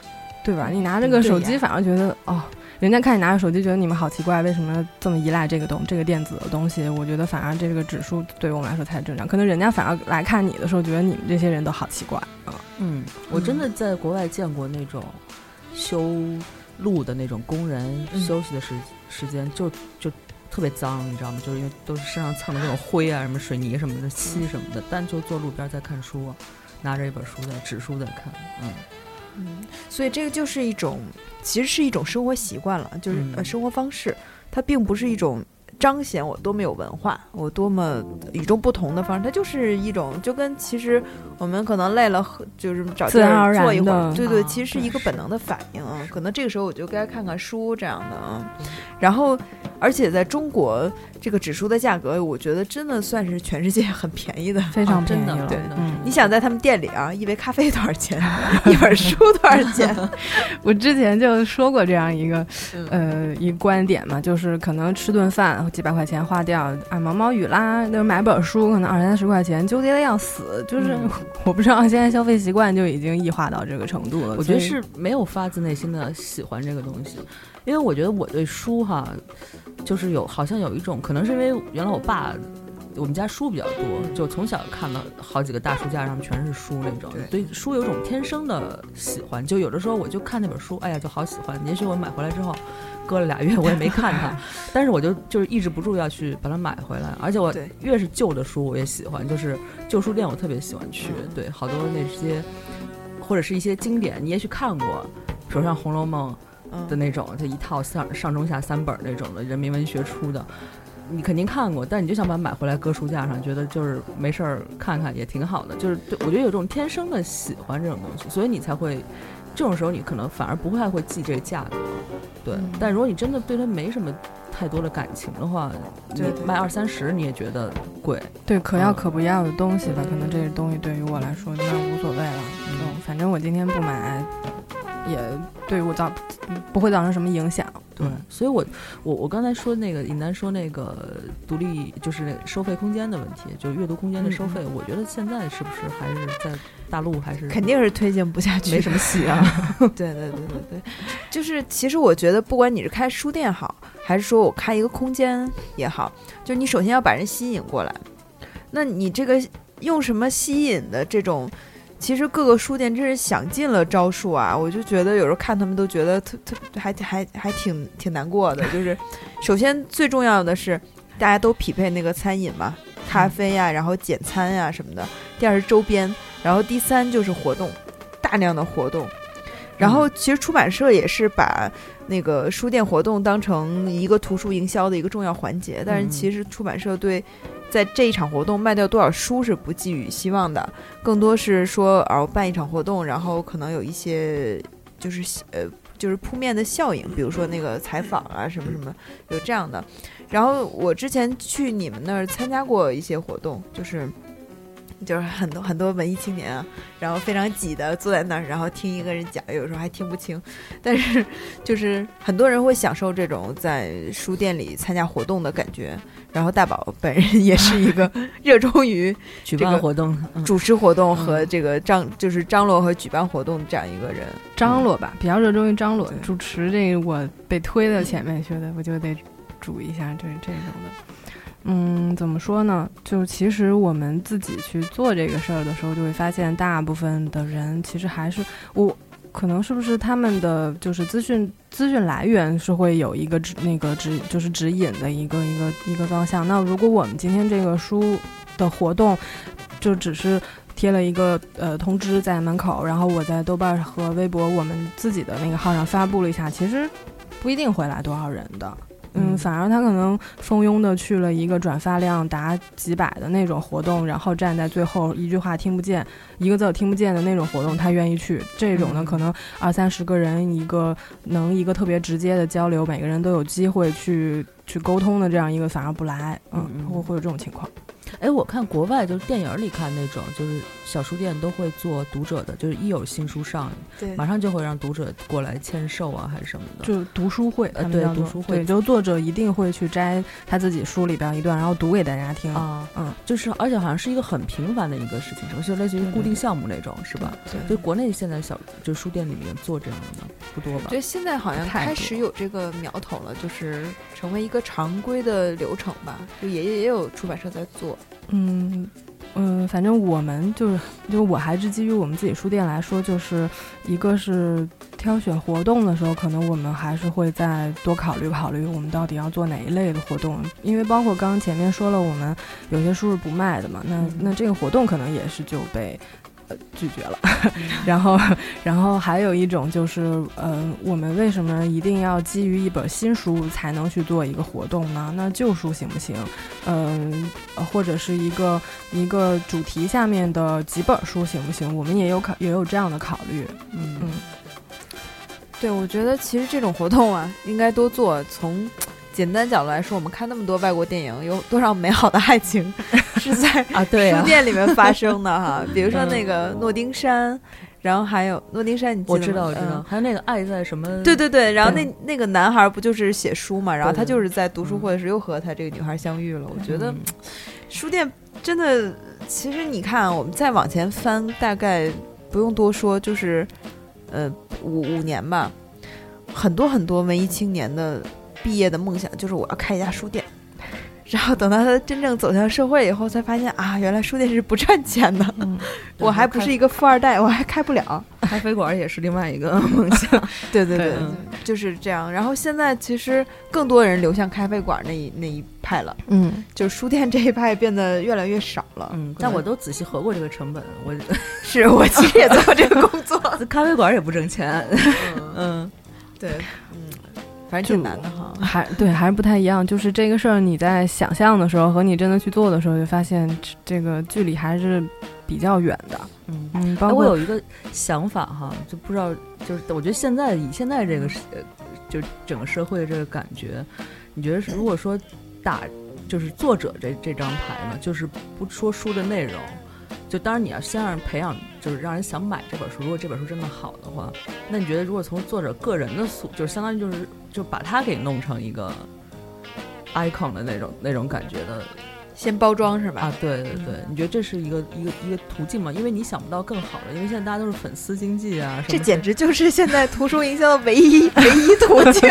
对吧？你拿着个手机，反而觉得哦。人家看你拿着手机，觉得你们好奇怪，为什么这么依赖这个东这个电子的东西？我觉得反而这个指数对于我们来说才是正常。可能人家反而来看你的时候，觉得你们这些人都好奇怪啊。嗯，我真的在国外见过那种修路的那种工人嗯。休息的时时间就就特别脏，你知道吗？就是因为都是身上蹭的那种灰啊，什么水泥什么的、漆什么的，但就坐路边在看书，拿着一本书在纸书在看，嗯。嗯，所以这个就是一种，其实是一种生活习惯了，就是、嗯。呃生活方式，它并不是一种彰显我多么有文化，我多么与众不同的方式，它就是一种，就跟其实我们可能累了，就是找地自然而然儿坐一会儿，对对，啊其实是一个本能的反应啊。可能这个时候我就该看看书这样的啊。然后，而且在中国，这个纸书的价格，我觉得真的算是全世界很便宜的。非常啊真的便宜了，对真的嗯，你想在他们店里啊，一杯咖啡多少钱？一本书多少钱？我之前就说过这样一个嗯呃一个观点嘛，就是可能吃顿饭几百块钱花掉，啊毛毛雨啦，那买本书可能二三十块钱，纠结的要死。就是、嗯 我不知道现在消费习惯就已经异化到这个程度了。我觉得是没有发自内心的喜欢这个东西，因为我觉得我对书哈，就是有好像有一种可能是因为原来我爸我们家书比较多，就从小看到好几个大书架上全是书那种，对书有种天生的喜欢。就有的时候我就看那本书，哎呀就好喜欢。也许我买回来之后，搁了俩月我也没看它，但是我就就是抑制不住要去把它买回来。而且我越是旧的书我也喜欢，就是旧书店我特别喜欢去。对，好多那些或者是一些经典，你也许看过，比如像《红楼梦》的那种，它一套上上中下三本那种的，人民文学出的。你肯定看过，但你就想把它买回来搁书架上，觉得就是没事儿看看也挺好的。就是对我觉得有这种天生的喜欢这种东西，所以你才会这种时候你可能反而不太会记这个价格。对，但如果你真的对它没什么太多的感情的话，就卖二三十你也觉得贵。对，可要可不要的东西吧，可能这个东西对于我来说那无所谓了。嗯，反正我今天不买。也对我造不会造成什么影响，对，所以我我我刚才说那个尹丹说那个独立就是那收费空间的问题，就是阅读空间的收费，我觉得现在是不是还是在大陆还是肯定是推进不下去，没什么戏啊。对对对对对，就是其实我觉得不管你是开书店好，还是说我开一个空间也好，就你首先要把人吸引过来，那你这个用什么吸引的这种？其实各个书店真是想尽了招数啊！我就觉得有时候看他们都觉得特特还还还挺挺难过的。就是首先最重要的是大家都匹配那个餐饮嘛，咖啡呀，然后简餐呀什么的。第二是周边，然后第三就是活动，大量的活动。然后其实出版社也是把那个书店活动当成一个图书营销的一个重要环节，但是其实出版社对。在这一场活动卖掉多少书是不寄予希望的，更多是说哦办一场活动，然后可能有一些就是呃就是铺面的效应，比如说那个采访啊什么什么有这样的。然后我之前去你们那儿参加过一些活动，就是就是很多很多文艺青年啊，然后非常挤的坐在那儿，然后听一个人讲，有时候还听不清，但是就是很多人会享受这种在书店里参加活动的感觉。然后大宝本人 也是一个 热衷于举办活动、主持活动和这个张，就是张罗和举办活动这样一个人。张罗吧，比较热衷于张罗。主持这个我被推到前面去的，我就得主一下这这种的。嗯，怎么说呢？就其实我们自己去做这个事儿的时候，就会发现大部分的人其实还是我。可能是不是他们的就是资讯资讯来源是会有一个指那个指就是指引的一个一个一个方向？那如果我们今天这个书的活动就只是贴了一个呃通知在门口，然后我在豆瓣和微博我们自己的那个号上发布了一下，其实不一定会来多少人的。嗯，反而他可能蜂拥的去了一个转发量达几百的那种活动，然后站在最后一句话听不见，一个字听不见的那种活动，他愿意去。这种呢，可能二三十个人一个能一个特别直接的交流，每个人都有机会去去沟通的这样一个，反而不来。嗯，会会有这种情况。哎，我看国外就是电影里看那种，就是小书店都会做读者的，就是一有新书上，对，马上就会让读者过来签售啊，还是什么的，就读书会，呃对，读书会，就作者一定会去摘他自己书里边一段，然后读给大家听啊，嗯，就是而且好像是一个很频繁的一个事情，就类似于固定项目那种，是吧？对，就国内现在小就书店里面做这样的不多吧？对，现在好像开始有这个苗头了，就是成为一个常规的流程吧，就也也有出版社在做。嗯嗯，反正我们就是，就我还是基于我们自己书店来说，就是一个是挑选活动的时候，可能我们还是会再多考虑考虑，我们到底要做哪一类的活动。因为包括刚刚前面说了，我们有些书是不卖的嘛，那那这个活动可能也是就被。拒绝了，然后，然后还有一种就是，嗯，我们为什么一定要基于一本新书才能去做一个活动呢？那旧书行不行？嗯，或者是一个一个主题下面的几本书行不行？我们也有考，也有这样的考虑。嗯嗯，对，我觉得其实这种活动啊，应该多做。从简单角度来说，我们看那么多外国电影，有多少美好的爱情 是在啊对书店里面发生的哈？比如说那个诺丁山，然后还有诺丁山，你我知道我知道，还有那个爱在什么？对对对，然后那那个男孩不就是写书嘛？然后他就是在读书会的时候又和他这个女孩相遇了。我觉得书店真的，其实你看，我们再往前翻，大概不用多说，就是呃五五年吧，很多很多文艺青年的。毕业的梦想就是我要开一家书店，然后等到他真正走向社会以后，才发现啊，原来书店是不赚钱的。嗯，我还不是一个富二代，我还开不了。咖啡馆也是另外一个梦想。对对对，嗯就是这样。然后现在其实更多人流向咖啡馆那一那一派了，嗯，就是书店这一派变得越来越少了。嗯，但我都仔细核过这个成本，我是我其实也做过这个工作。咖啡馆也不挣钱。嗯，嗯，对，嗯，反正挺难的哈。还对，还是不太一样。就是这个事儿，你在想象的时候和你真的去做的时候，就发现这这个距离还是比较远的。嗯包括我有一个想法哈，就不知道，就是我觉得现在以现在这个就整个社会的这个感觉，你觉得是如果说打就是作者这这张牌呢，就是不说书的内容，就当然你要先让人培养，就是让人想买这本书。如果这本书真的好的话，那你觉得如果从作者个人的素，就是相当于就是就把他给弄成一个 icon 的那种那种感觉的先包装是吧？啊，对对对，你觉得这是一个一个一个途径吗？因为你想不到更好的，因为现在大家都是粉丝经济啊，这简直就是现在图书营销的唯一 唯一途径。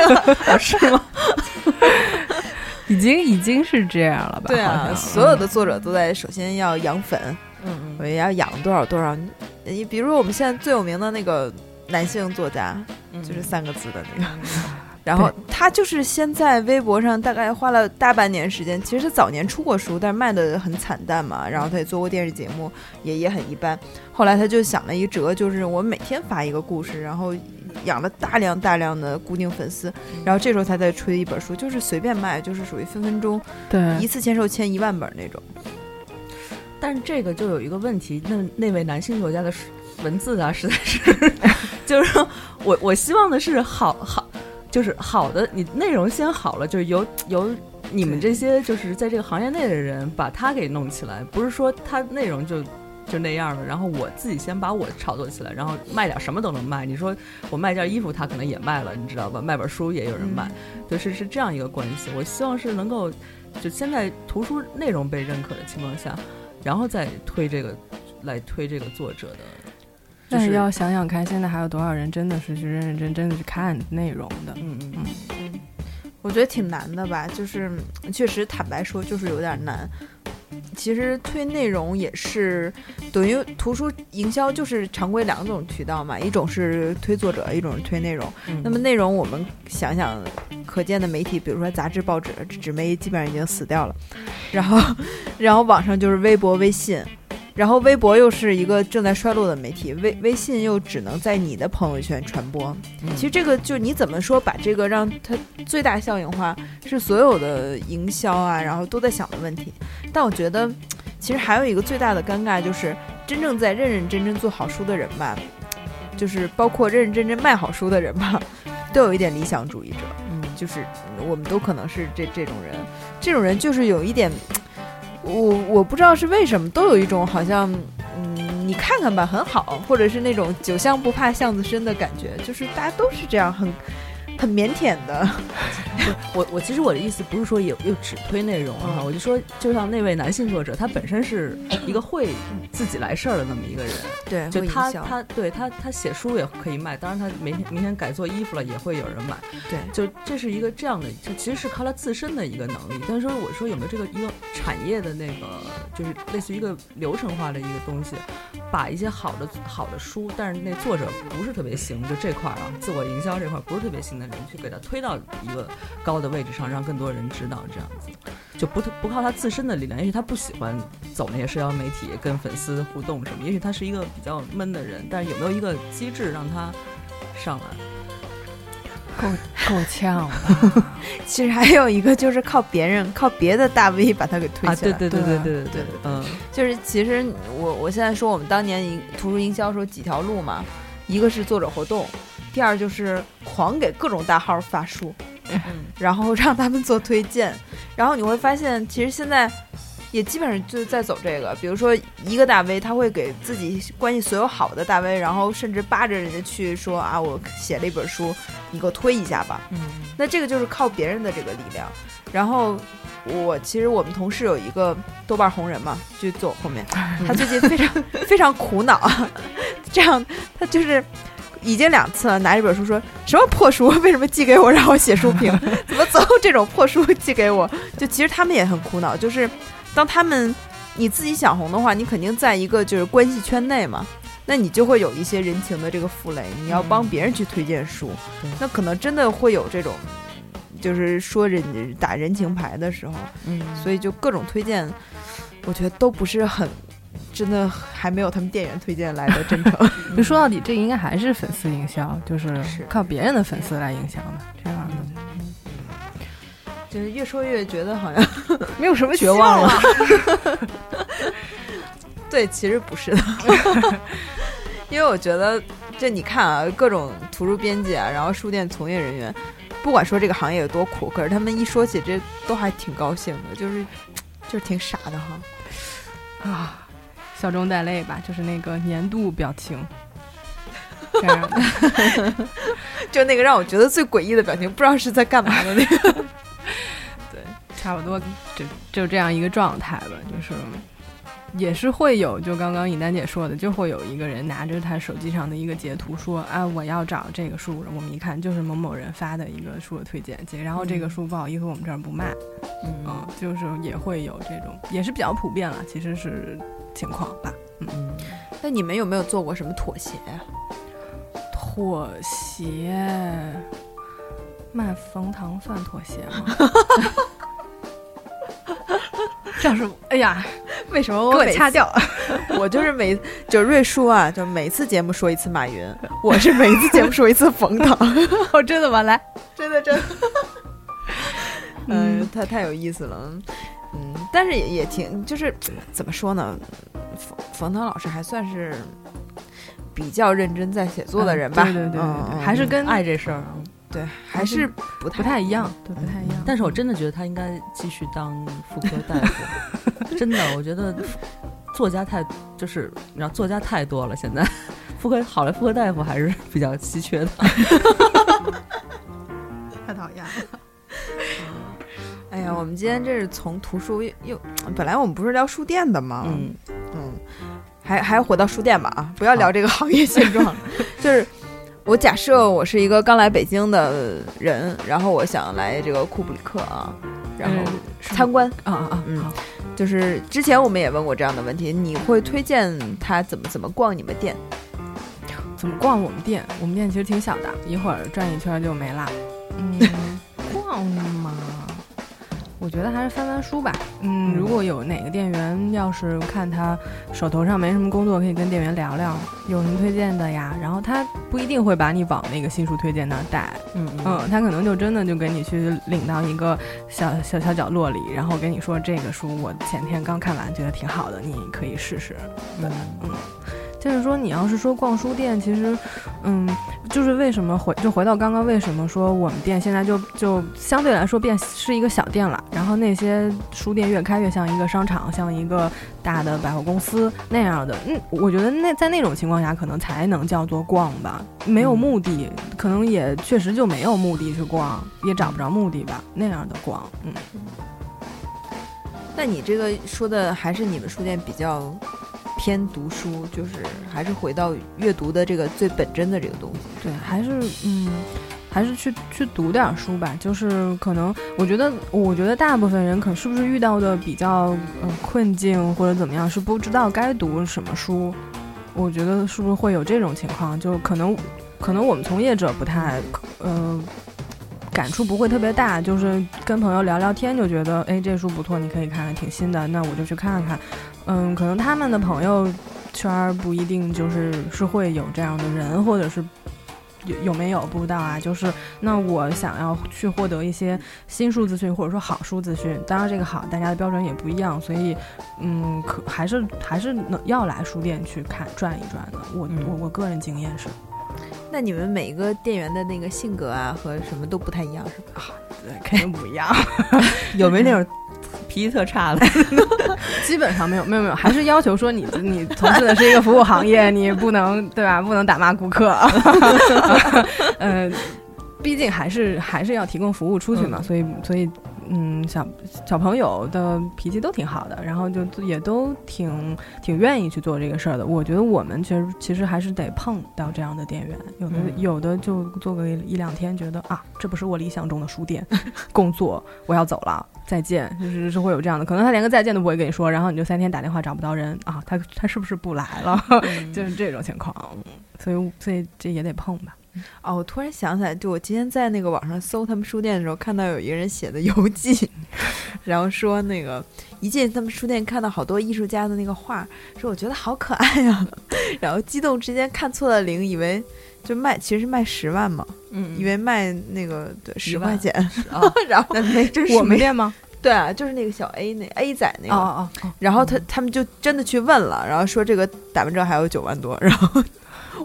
是吗？已经已经是这样了吧？对啊，所有的作者都在首先要养粉，嗯我也要养多少多少。你比如说我们现在最有名的那个男性作家，嗯，就是三个字的那个。然后他就是先在微博上大概花了大半年时间，其实他早年出过书，但是卖的很惨淡嘛。然后他也做过电视节目，也也很一般。后来他就想了一辙，就是我每天发一个故事，然后养了大量大量的固定粉丝，然后这时候他再出一本书，就是随便卖，就是属于分分钟对一次签售签一万本那种。但是这个就有一个问题，那那位男性作家的文字啊，实在是，就是说我我希望的是好好，就是好的，你内容先好了，就是由由你们这些就是在这个行业内的人把它给弄起来，不是说它内容就。就那样了，然后我自己先把我炒作起来，然后卖点什么都能卖。你说我卖件衣服，他可能也卖了，你知道吧？卖本书也有人买，就是是这样一个关系。我希望是能够，就现在图书内容被认可的情况下，然后再推这个，来推这个作者的。就是但是要想想看，现在还有多少人真的是去认认真真的去看内容的？嗯嗯嗯，我觉得挺难的吧，就是确实坦白说就是有点难。其实推内容也是等于图书营销，就是常规两种渠道嘛，一种是推作者，一种是推内容。嗯那么内容我们想想，可见的媒体，比如说杂志、报纸，纸媒基本上已经死掉了。然后，然后网上就是微博、微信，然后微博又是一个正在衰落的媒体，微微信又只能在你的朋友圈传播。嗯其实这个就你怎么说把这个让它最大效应化，是所有的营销啊，然后都在想的问题。但我觉得，其实还有一个最大的尴尬就是，真正在认认真真做好书的人吧，就是包括认认真真卖好书的人吧，都有一点理想主义者。嗯就是我们都可能是这这种人，这种人就是有一点，我我不知道是为什么，都有一种好像，嗯，你看看吧，很好，或者是那种酒香不怕巷子深的感觉，就是大家都是这样，很很腼腆的。我我其实我的意思不是说有又只推内容哈，我就说就像那位男性作者，他本身是一个会自己来事儿的那么一个人，对，就他他对他他写书也可以卖，当然他明天明天改做衣服了也会有人买，对就这是一个这样的，就其实是靠他自身的一个能力。但是说我说有没有这个一个产业的那个，就是类似于一个流程化的一个东西，把一些好的好的书，但是那作者不是特别行，就这块儿啊，自我营销这块儿不是特别行的去给他推到一个高的位置上，让更多人知道。这样子就不不靠他自身的力量，也许他不喜欢走那些社交媒体跟粉丝互动什么，也许他是一个比较闷的人。但是有没有一个机制让他上来？够够呛。其实还有一个就是靠别人，靠别的大 V 把他给推起。对对对对对对对。嗯，就是其实我我现在说我们当年营图书营销时候几条路嘛，一个是作者活动。第二就是狂给各种大号发书，嗯然后让他们做推荐，然后你会发现其实现在。也基本上就是在走这个，比如说一个大 V，他会给自己关系所有好的大 V，然后甚至扒着人家去说啊，我写了一本书，你给我推一下吧。嗯那这个就是靠别人的这个力量。然后我其实我们同事有一个豆瓣红人嘛，就坐我后面，他最近非常 非常苦恼，这样他就是。已经两次了，拿这本书说什么破书？为什么寄给我让我写书评？怎么总有这种破书寄给我，就其实他们也很苦恼，就是当他们你自己想红的话，你肯定在一个就是关系圈内嘛。那你就会有一些人情的这个负累，你要帮别人去推荐书，对那可能真的会有这种，就是说人打人情牌的时候，嗯，所以就各种推荐，我觉得都不是很，真的还没有他们店员推荐来的真诚。就 说到底，这应该还是粉丝营销，就是是靠别人的粉丝来营销的，这样的就是越说越觉得好像 没有什么绝望了。对，其实不是的，因为我觉得这你看啊，各种图书编辑啊，然后书店从业人员，不管说这个行业有多苦，可是他们一说起这都还挺高兴的，就是就是挺傻的哈。啊，笑中带泪吧，就是那个年度表情。这样的，就那个让我觉得最诡异的表情，不知道是在干嘛的那个。对差不多就就这样一个状态吧，就是也是会有，就刚刚尹丹姐说的，就会有一个人拿着他手机上的一个截图说啊，我要找这个书，我们一看就是某某人发的一个书的推荐截，然后这个书不好意思，我们这儿不卖，嗯，就是也会有这种，也是比较普遍了，其实是情况吧。嗯，那你们有没有做过什么妥协呀、妥协，卖冯唐算妥协吗？这样是，哎呀，为什么给我给我掐掉。我就是每就瑞叔啊，就每次节目说一次马云，我是每次节目说一次冯唐，哦，真的吗？来，真的真的。嗯，他太有意思了，嗯，但是也也挺，就是怎么说呢，冯冯唐老师还算是比较认真在写作的人吧，对对对对嗯对，还是跟爱这事儿，对，还是不不太一样，对，不太一样。但是我真的觉得他应该继续当妇科大夫，真的，我觉得作家太就是你知道作家太多了，现在妇科好了妇科大夫还是比较稀缺的。太讨厌了。哎呀，我们今天这是从图书又又，本来我们不是聊书店的吗？嗯，嗯，还还回到书店吧啊，不要聊这个行业现状。就是我假设我是一个刚来北京的人，然后我想来这个库布里克啊，然后参观。啊啊啊！嗯好就是之前我们也问过这样的问题，你会推荐他怎么怎么逛你们店？怎么逛我们店？我们店其实挺小的，一会儿转一圈就没了。嗯，我觉得还是翻翻书吧。嗯，如果有哪个店员要是看他手头上没什么工作，可以跟店员聊聊，有什么推荐的呀？然后他不一定会把你往那个新书推荐那儿带，嗯嗯，他可能就真的就给你去领到一个小小小角落里，然后跟你说这个书我前天刚看完，觉得挺好的，你可以试试。嗯就是说，你要是说逛书店，其实，嗯，就是为什么回就回到刚刚为什么说我们店现在就就相对来说变是一个小店了，然后那些书店越开越像一个商场，像一个大的百货公司那样的。嗯，我觉得那在那种情况下，可能才能叫做逛吧，没有目的，可能也确实就没有目的去逛，也找不着目的吧，那样的逛，嗯。那你这个说的还是你们书店比较偏读书，就是还是回到阅读的这个最本真的这个东西。对，还是嗯，还是去去读点书吧。就是可能，我觉得，我觉得大部分人可是不是遇到的比较呃困境或者怎么样，是不知道该读什么书。我觉得是不是会有这种情况？就可能，可能我们从业者不太呃。感触不会特别大，就是跟朋友聊聊天，就觉得哎，这书不错，你可以看看，挺新的，那我就去看看。嗯，可能他们的朋友圈儿不一定就是是会有这样的人，或者是有有没有不知道啊。就是那我想要去获得一些新书资讯，或者说好书资讯，当然这个好大家的标准也不一样，所以嗯，可还是还是能要来书店去看转一转的。我、嗯我我个人经验是，那你们每一个店员的那个性格啊和什么都不太一样，是吧？对，肯定不一样。有没有那种脾气特差的？基本上没有没有没有，还是要求说你你从事的是一个服务行业，你不能对吧？不能打骂顾客。嗯、毕竟还是还是要提供服务出去嘛，嗯所以所以嗯，小小朋友的脾气都挺好的，然后就也都挺挺愿意去做这个事儿的。我觉得我们其实其实还是得碰到这样的店员，有的、嗯有的就做个一两天，觉得啊，这不是我理想中的书店工作，我要走了，再见，就是是会有这样的，可能他连个再见都不会跟你说，然后你就三天打电话找不到人啊，他他是不是不来了？就是这种情况，所以所以这也得碰吧。哦，我突然想起来，就我今天在那个网上搜他们书店的时候，看到有一个人写的游记，然后说那个一进他们书店看到好多艺术家的那个画，说我觉得好可爱呀、然后激动之间看错了零，以为就卖其实卖十万嘛，嗯以为卖那个对十万块钱，啊，然后没真是我们没店吗？对啊，就是那个小 A 那 A 仔那个，哦哦哦，然后他他们就真的去问了，然后说这个打完折还有九万多，然后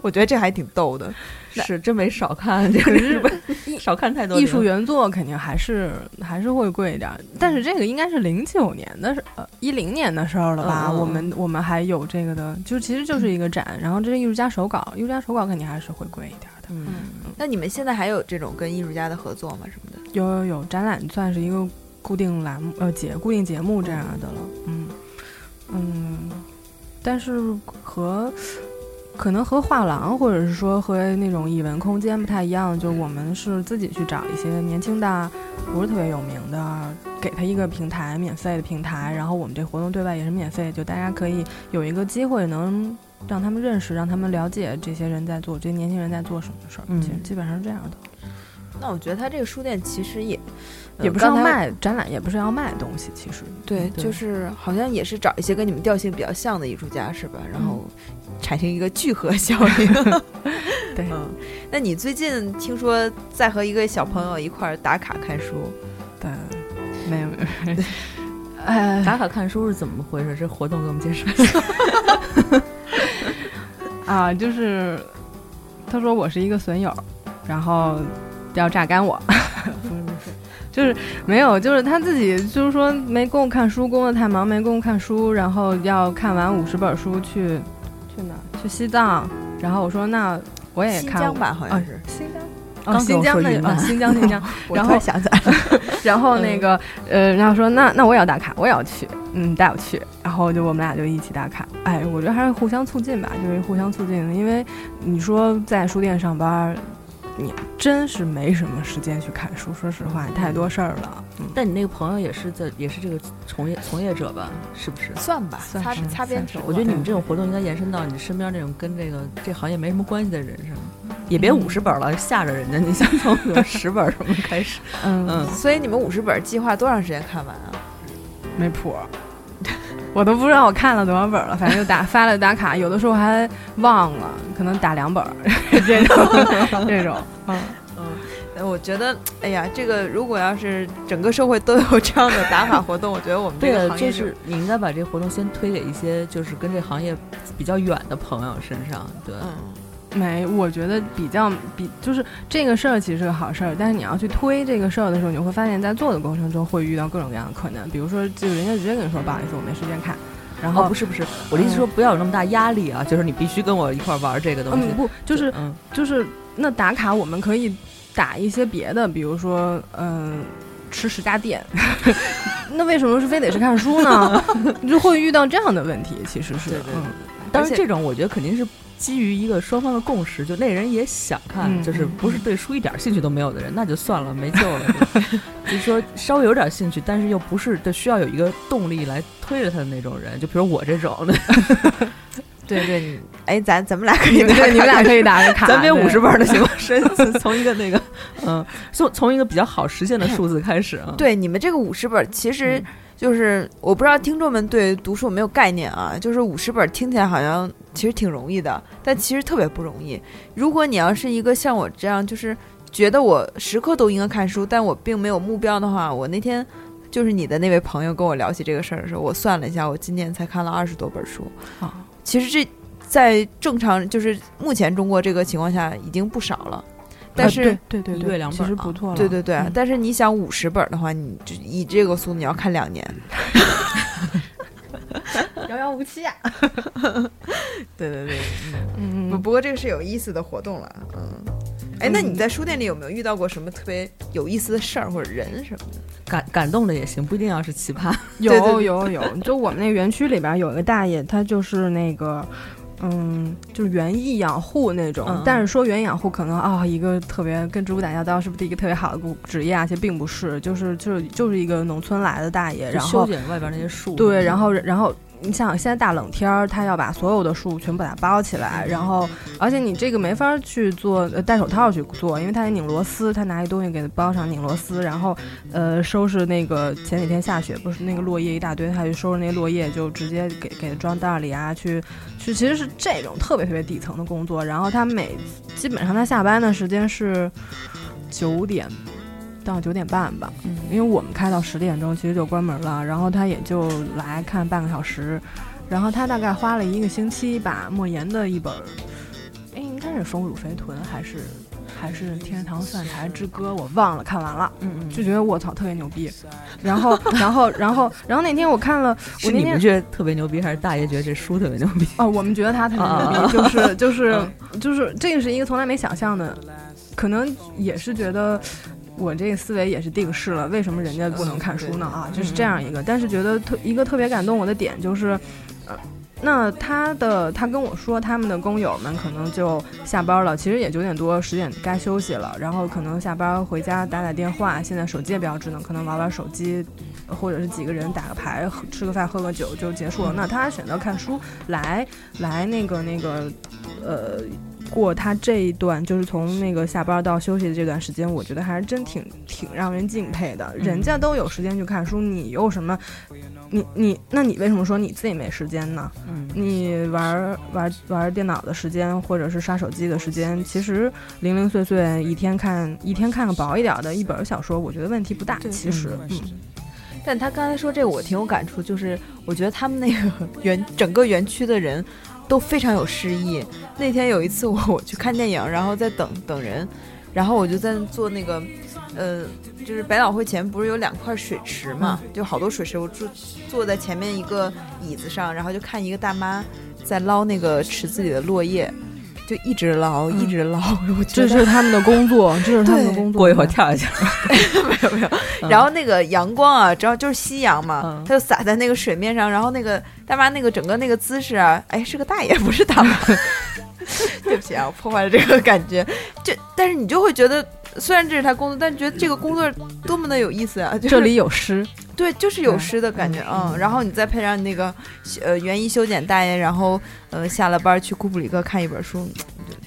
我觉得这还挺逗的。是真没少看，这个日本 少看太多艺术原作肯定还是还是会贵一点儿，但是这个应该是零九年的事，呃，一零年的事儿了吧？我们我们还有这个的，就其实就是一个展，然后这是艺术家手稿，艺术家手稿肯定还是会贵一点儿的。嗯，那你们现在还有这种跟艺术家的合作吗？什么的？有有有，展览算是一个固定栏目呃节固定节目这样的了，嗯嗯，但是和可能和画廊或者是说和那种艺文空间不太一样，就我们是自己去找一些年轻的，不是特别有名的，给他一个平台，免费的平台，然后我们这活动对外也是免费，就大家可以有一个机会能。让他们认识，让他们了解这些人在做，这些年轻人在做什么事儿，嗯基基本上是这样的。那我觉得他这个书店其实也也不是要，卖展览，也不是要卖东西，其实对，对就是好像也是找一些跟你们调性比较像的艺术家，是吧？然后产生一个聚合效应。对，嗯，那你最近听说在和一个小朋友一块儿打卡看书，对，没有没有，哎，打卡看书是怎么回事？这活动给我们介绍一下。啊，就是他说我是一个损友，然后要榨干我，不是不是，就是没有，就是他自己就是说没工夫看书，工作太忙没工夫看书，然后要看完五十本书去去哪儿？去西藏，然后我说那我也看新疆吧，好像啊是。新疆。哦，新疆跟我说云南那啊，新疆新 疆，然后想起来了，然后那个、呃，然后说那那我也要打卡，我也要去，嗯，带我去，然后就我们俩就一起打卡。哎，我觉得还是互相促进吧，就是互相促进，因为你说在书店上班，你真是没什么时间去看书，说实话，太多事儿了。嗯，但你那个朋友也是在，也是这个从业从业者吧？是不是？算吧，擦算是擦边球。我觉得你们这种活动应该延伸到你身边这种跟这个这行业没什么关系的人上，也别五十本了，吓着人家。你想从 十本什么开始？嗯嗯，所以你们五十本计划多长时间看完啊？没谱儿。我都不知道我看了多少本了，反正就打发了打卡，有的时候还忘了，可能打两本儿 这种 这种，嗯。嗯我觉得，哎呀，这个如果要是整个社会都有这样的打卡活动，我觉得我们这对的，个行业就是你应该把这个活动先推给一些就是跟这行业比较远的朋友身上。对，嗯，没，我觉得比较比就是这个事儿其实是个好事儿，但是你要去推这个事儿的时候，你会发现在做的过程中会遇到各种各样的困难，比如说就人家直接跟你说不好意思，我没时间看，然后、哦，不是不是，我的意思说不要有那么大压力啊，就是你必须跟我一块儿玩这个东西。嗯不就是嗯，就是那打卡我们可以打一些别的，比如说嗯、吃十家店，那为什么是非得是看书呢？你 就会遇到这样的问题，其实是对对对嗯当然这种我觉得肯定是基于一个双方的共识，就那人也想看，嗯就是不是对书一点兴趣都没有的人，那就算了，没救了。就就是说稍微有点兴趣，但是又不是就需要有一个动力来推着他的那种人，就比如我这种的，对对，你哎，咱咱们俩可以你们打对你们俩可以打个卡，咱别五十本的行吗？是从一个那个，嗯，从从一个比较好实现的数字开始啊。对你们这个五十本，其实就是我不知道听众们对读书有没有概念啊？就是五十本听起来好像其实挺容易的，但其实特别不容易。如果你要是一个像我这样，就是觉得我时刻都应该看书，但我并没有目标的话，我那天就是你的那位朋友跟我聊起这个事儿的时候，我算了一下，我今年才看了二十多本书。啊其实这在正常就是目前中国这个情况下已经不少了，但啊是、一对对对对，其月两本啊实不错了，对对对，嗯但是你想五十本的话，你就以这个速度你要看两年。遥遥无期啊。对对对，嗯不不过这个是有意思的活动了，嗯。哎，那你在书店里有没有遇到过什么特别有意思的事儿或者人什么的？感感动的也行，不一定要是奇葩。有对对有有，就我们那园区里边有一个大爷，他就是那个。嗯，就是园艺养护那种，嗯但是说园艺养护可能啊、一个特别跟植物打交道，是不是一个特别好的职业啊？其实并不是，就是就是就是一个农村来的大爷，然后修后剪外边那些树，对，然后然后你想现在大冷天儿，他要把所有的树全部把它包起来，然后而且你这个没法儿去做，呃，戴手套去做，因为他得拧螺丝，他拿一东西给它包上拧螺丝，然后呃收拾那个前几天下雪不是那个落叶一大堆，他去收拾那落叶，就直接给给它装袋儿里啊，去去其实是这种特别特别底层的工作，然后他每基本上他下班的时间是九点到九点半吧，嗯因为我们开到十点钟其实就关门了，然后他也就来看半个小时，然后他大概花了一个星期把莫言的一本儿，哎，应该是《丰乳肥臀》还是还是《天堂蒜台之歌》，我忘了，看完了。嗯嗯，就觉得我操特别牛逼，然后然后然后然后那天我看了，我是那天你们觉得特别牛逼，还是大爷觉得这书特别牛逼？哦，我们觉得他特别啊牛逼，就是就是就是这个是一个从来没想象的，可能也是觉得我这个思维也是定式了，为什么人家不能看书呢？啊，就是这样一个，但是觉得特一个特别感动我的点就是，呃。那他的他跟我说，他们的工友们可能就下班了，其实也九点多十点该休息了，然后可能下班回家打打电话，现在手机也比较智能，可能玩玩手机，或者是几个人打个牌、吃个饭、喝个酒就结束了。那他选择看书来来那个那个呃过他这一段，就是从那个下班到休息的这段时间，我觉得还是真挺挺让人敬佩的。人家都有时间去看书，你有什么？你你那你为什么说你自己没时间呢？嗯，你玩玩玩电脑的时间，或者是刷手机的时间，其实零零碎碎一天看一天看个薄一点的一本小说，我觉得问题不大。其实，嗯，但他刚才说这个，我挺有感触，就是我觉得他们那个 园整个园区的人都非常有诗意。那天有一次我 我去看电影，然后在等等人，然后我就在做那个，呃，就是百老汇前不是有两块水池嘛，就好多水池，我坐坐在前面一个椅子上，然后就看一个大妈在捞那个池子里的落叶。就一直捞，一直捞，我觉得这是他们的工作，这是他们的工作。过一会儿跳下去。没有没有。然后那个阳光啊，主要就是夕阳嘛，嗯它就洒在那个水面上，然后那个大妈那个整个那个姿势啊，哎，是个大爷，不是大妈。对不起啊，我破坏了这个感觉。就但是你就会觉得，虽然这是他工作，但觉得这个工作多么的有意思啊！就是、这里有诗，对，就是有诗的感觉，嗯。然后你再配上那个呃园艺修剪大爷，然后呃下了班去库布里克看一本书，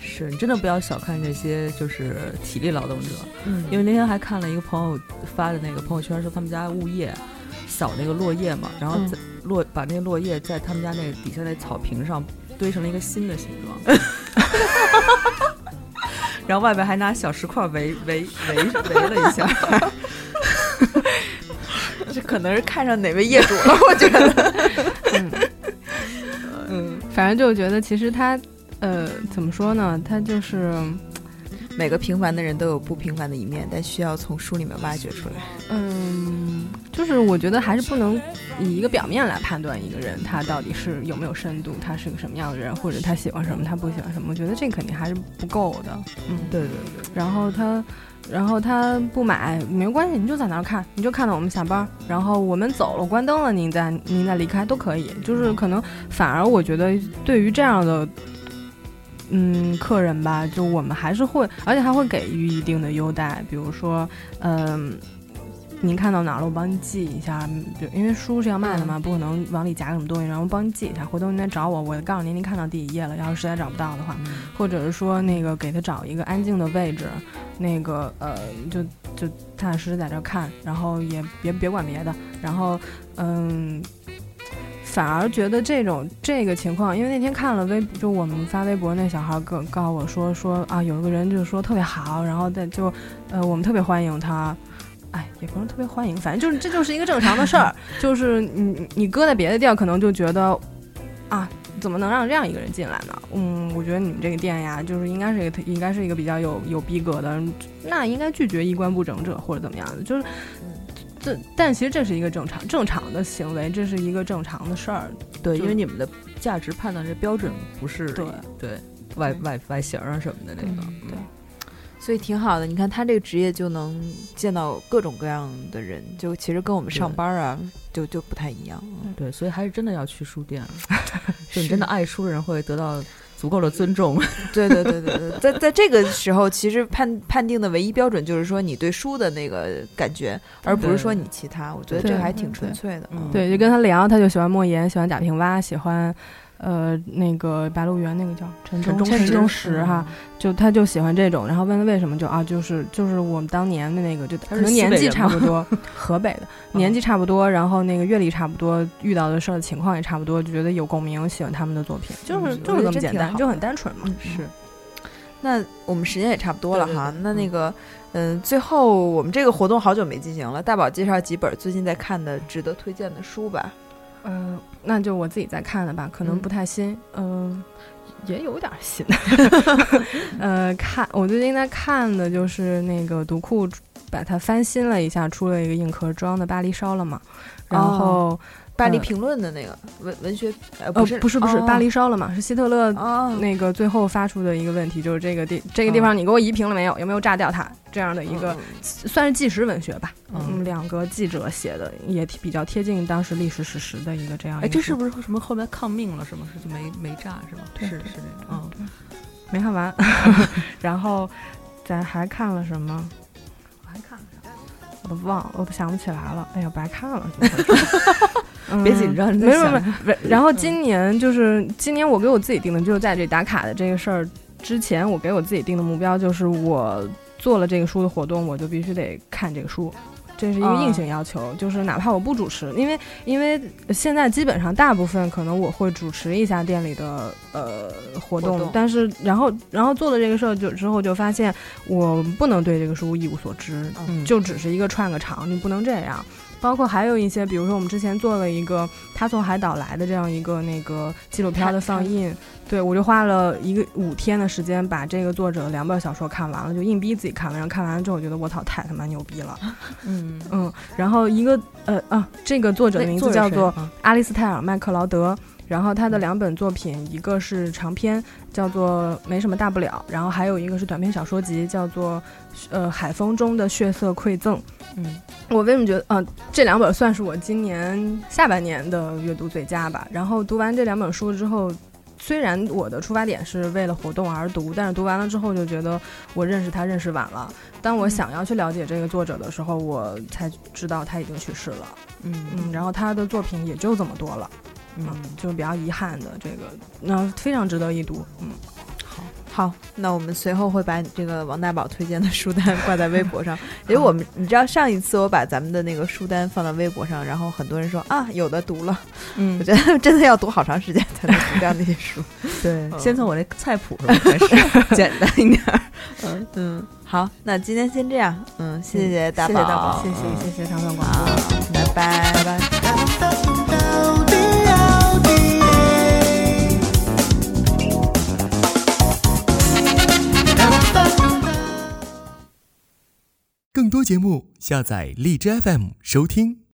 是你真的不要小看这些就是体力劳动者，嗯。因为那天还看了一个朋友发的那个朋友圈，说他们家物业扫那个落叶嘛，然后在落把那个落叶在他们家那个底下那草坪上堆成了一个新的形状，然后外边还拿小石块围围围围了一下，这可能是看上哪位业主了，我觉得。嗯嗯，反正就觉得其实他，呃，怎么说呢？他就是，每个平凡的人都有不平凡的一面，但需要从书里面挖掘出来。嗯，就是我觉得还是不能以一个表面来判断一个人他到底是有没有深度，他是个什么样的人，或者他喜欢什么，他不喜欢什么。我觉得这肯定还是不够的。嗯，对对对，然后他，然后他不买没关系，你就在那儿看，你就看到我们下班，然后我们走了，关灯了，您再您再离开都可以。就是可能反而我觉得对于这样的。嗯，客人吧，就我们还是会，而且还会给予一定的优待，比如说，嗯、您看到哪儿了，我帮您记一下，就因为书是要卖的嘛，不可能往里夹什么东西，然后帮您记一下，回头您来找我，我告诉您您看到第几页了，要是实在找不到的话，或者是说那个给他找一个安静的位置，那个呃，就就踏踏实实在这儿看，然后也别别管别的，然后嗯。反而觉得这种这个情况，因为那天看了微，就我们发微博那小孩告告诉我说说啊，有一个人就说特别好，然后在就呃我们特别欢迎他，哎也不是特别欢迎，反正就是这就是一个正常的事儿，就是你你搁在别的地儿可能就觉得啊怎么能让这样一个人进来呢？嗯，我觉得你们这个店呀，就是应该是一个应该是一个比较有有逼格的，那应该拒绝衣冠不整者或者怎么样的，就是。这，但其实这是一个正常正常的行为，这是一个正常的事儿。对，因为你们的价值判断这标准不是对对外外外形啊什么的那个，对，所以挺好的。你看他这个职业就能见到各种各样的人，就其实跟我们上班啊，就就不太一样。对，所以还是真的要去书店。就你真的爱书的人会得到足够的尊重。对对对对对，在在这个时候，其实判判定的唯一标准就是说你对书的那个感觉，而不是说你其他。我觉得这个还挺纯粹的。对，就跟他聊，他就喜欢莫言，喜欢贾平凹，喜欢。呃，那个《白鹿原》那个叫陈忠陈忠实哈，就他就喜欢这种，然后问他为什么，就啊，就是就是我们当年的那个，就可能年纪差不多，河北的 年纪差不多，然后那个阅历差不多，遇到的事儿情况也差不多，就觉得有共鸣，喜欢他们的作品，就是就是这么简单，就很单纯嘛。是。那我们时间也差不多了哈，那那个嗯，最后我们这个活动好久没进行了，大宝介绍几本最近在看的值得推荐的书吧。嗯，那就我自己再看的吧，可能不太新，嗯，也有点新。呃，看我最近在看的就是那个读库把它翻新了一下，出了一个硬壳装的《巴黎烧了》嘛，然后。巴黎评论的那个文文学，呃，不是不是不是，巴黎烧了嘛？是希特勒那个最后发出的一个问题，就是这个地这个地方你给我移平了没有？有没有炸掉它？这样的一个算是纪实文学吧。嗯，两个记者写的也比较贴近当时历史史实的一个这样。哎，这是不是什么后面抗命了？什么是就没没炸是吗？是是那种。嗯，没看完。然后咱还看了什么？我还看了啥？我都忘了，我都想不起来了。哎呀，白看了。别紧张，没有没有。然后今年就是今年，我给我自己定的，就是在这打卡的这个事儿之前，我给我自己定的目标就是，我做了这个书的活动，我就必须得看这个书，这是一个硬性要求。就是哪怕我不主持，因为因为现在基本上大部分可能我会主持一下店里的呃活动，但是然后然后做了这个事儿就之后就发现，我不能对这个书一无所知，就只是一个串个场，你不能这样。包括还有一些，比如说我们之前做了一个他从海岛来的这样一个那个纪录片的放映，对我就花了一个五天的时间把这个作者的两本小说看完了，就硬逼自己看完。然后看完了之后，我觉得我操，太他妈牛逼了。嗯嗯。然后一个呃啊，这个作者的名字叫做阿利斯泰尔·麦克劳德。然后他的两本作品，一个是长篇，叫做《没什么大不了》，然后还有一个是短篇小说集，叫做《呃海风中的血色馈赠》。嗯，我为什么觉得，嗯，这两本算是我今年下半年的阅读最佳吧。然后读完这两本书之后，虽然我的出发点是为了活动而读，但是读完了之后就觉得我认识他认识晚了。当我想要去了解这个作者的时候，我才知道他已经去世了。嗯嗯，然后他的作品也就这么多了。嗯，就是比较遗憾的这个，那非常值得一读。嗯，好，好，那我们随后会把这个王大宝推荐的书单挂在微博上。因为我们你知道，上一次我把咱们的那个书单放到微博上，然后很多人说啊，有的读了。嗯，我觉得 真的要读好长时间才能读掉那些书。对，先从我这菜谱上开始，简单一点。嗯嗯，好，那今天先这样。嗯，谢谢大宝，谢谢谢谢长春广播，拜拜拜拜。更多节目，下载荔枝 FM 收听。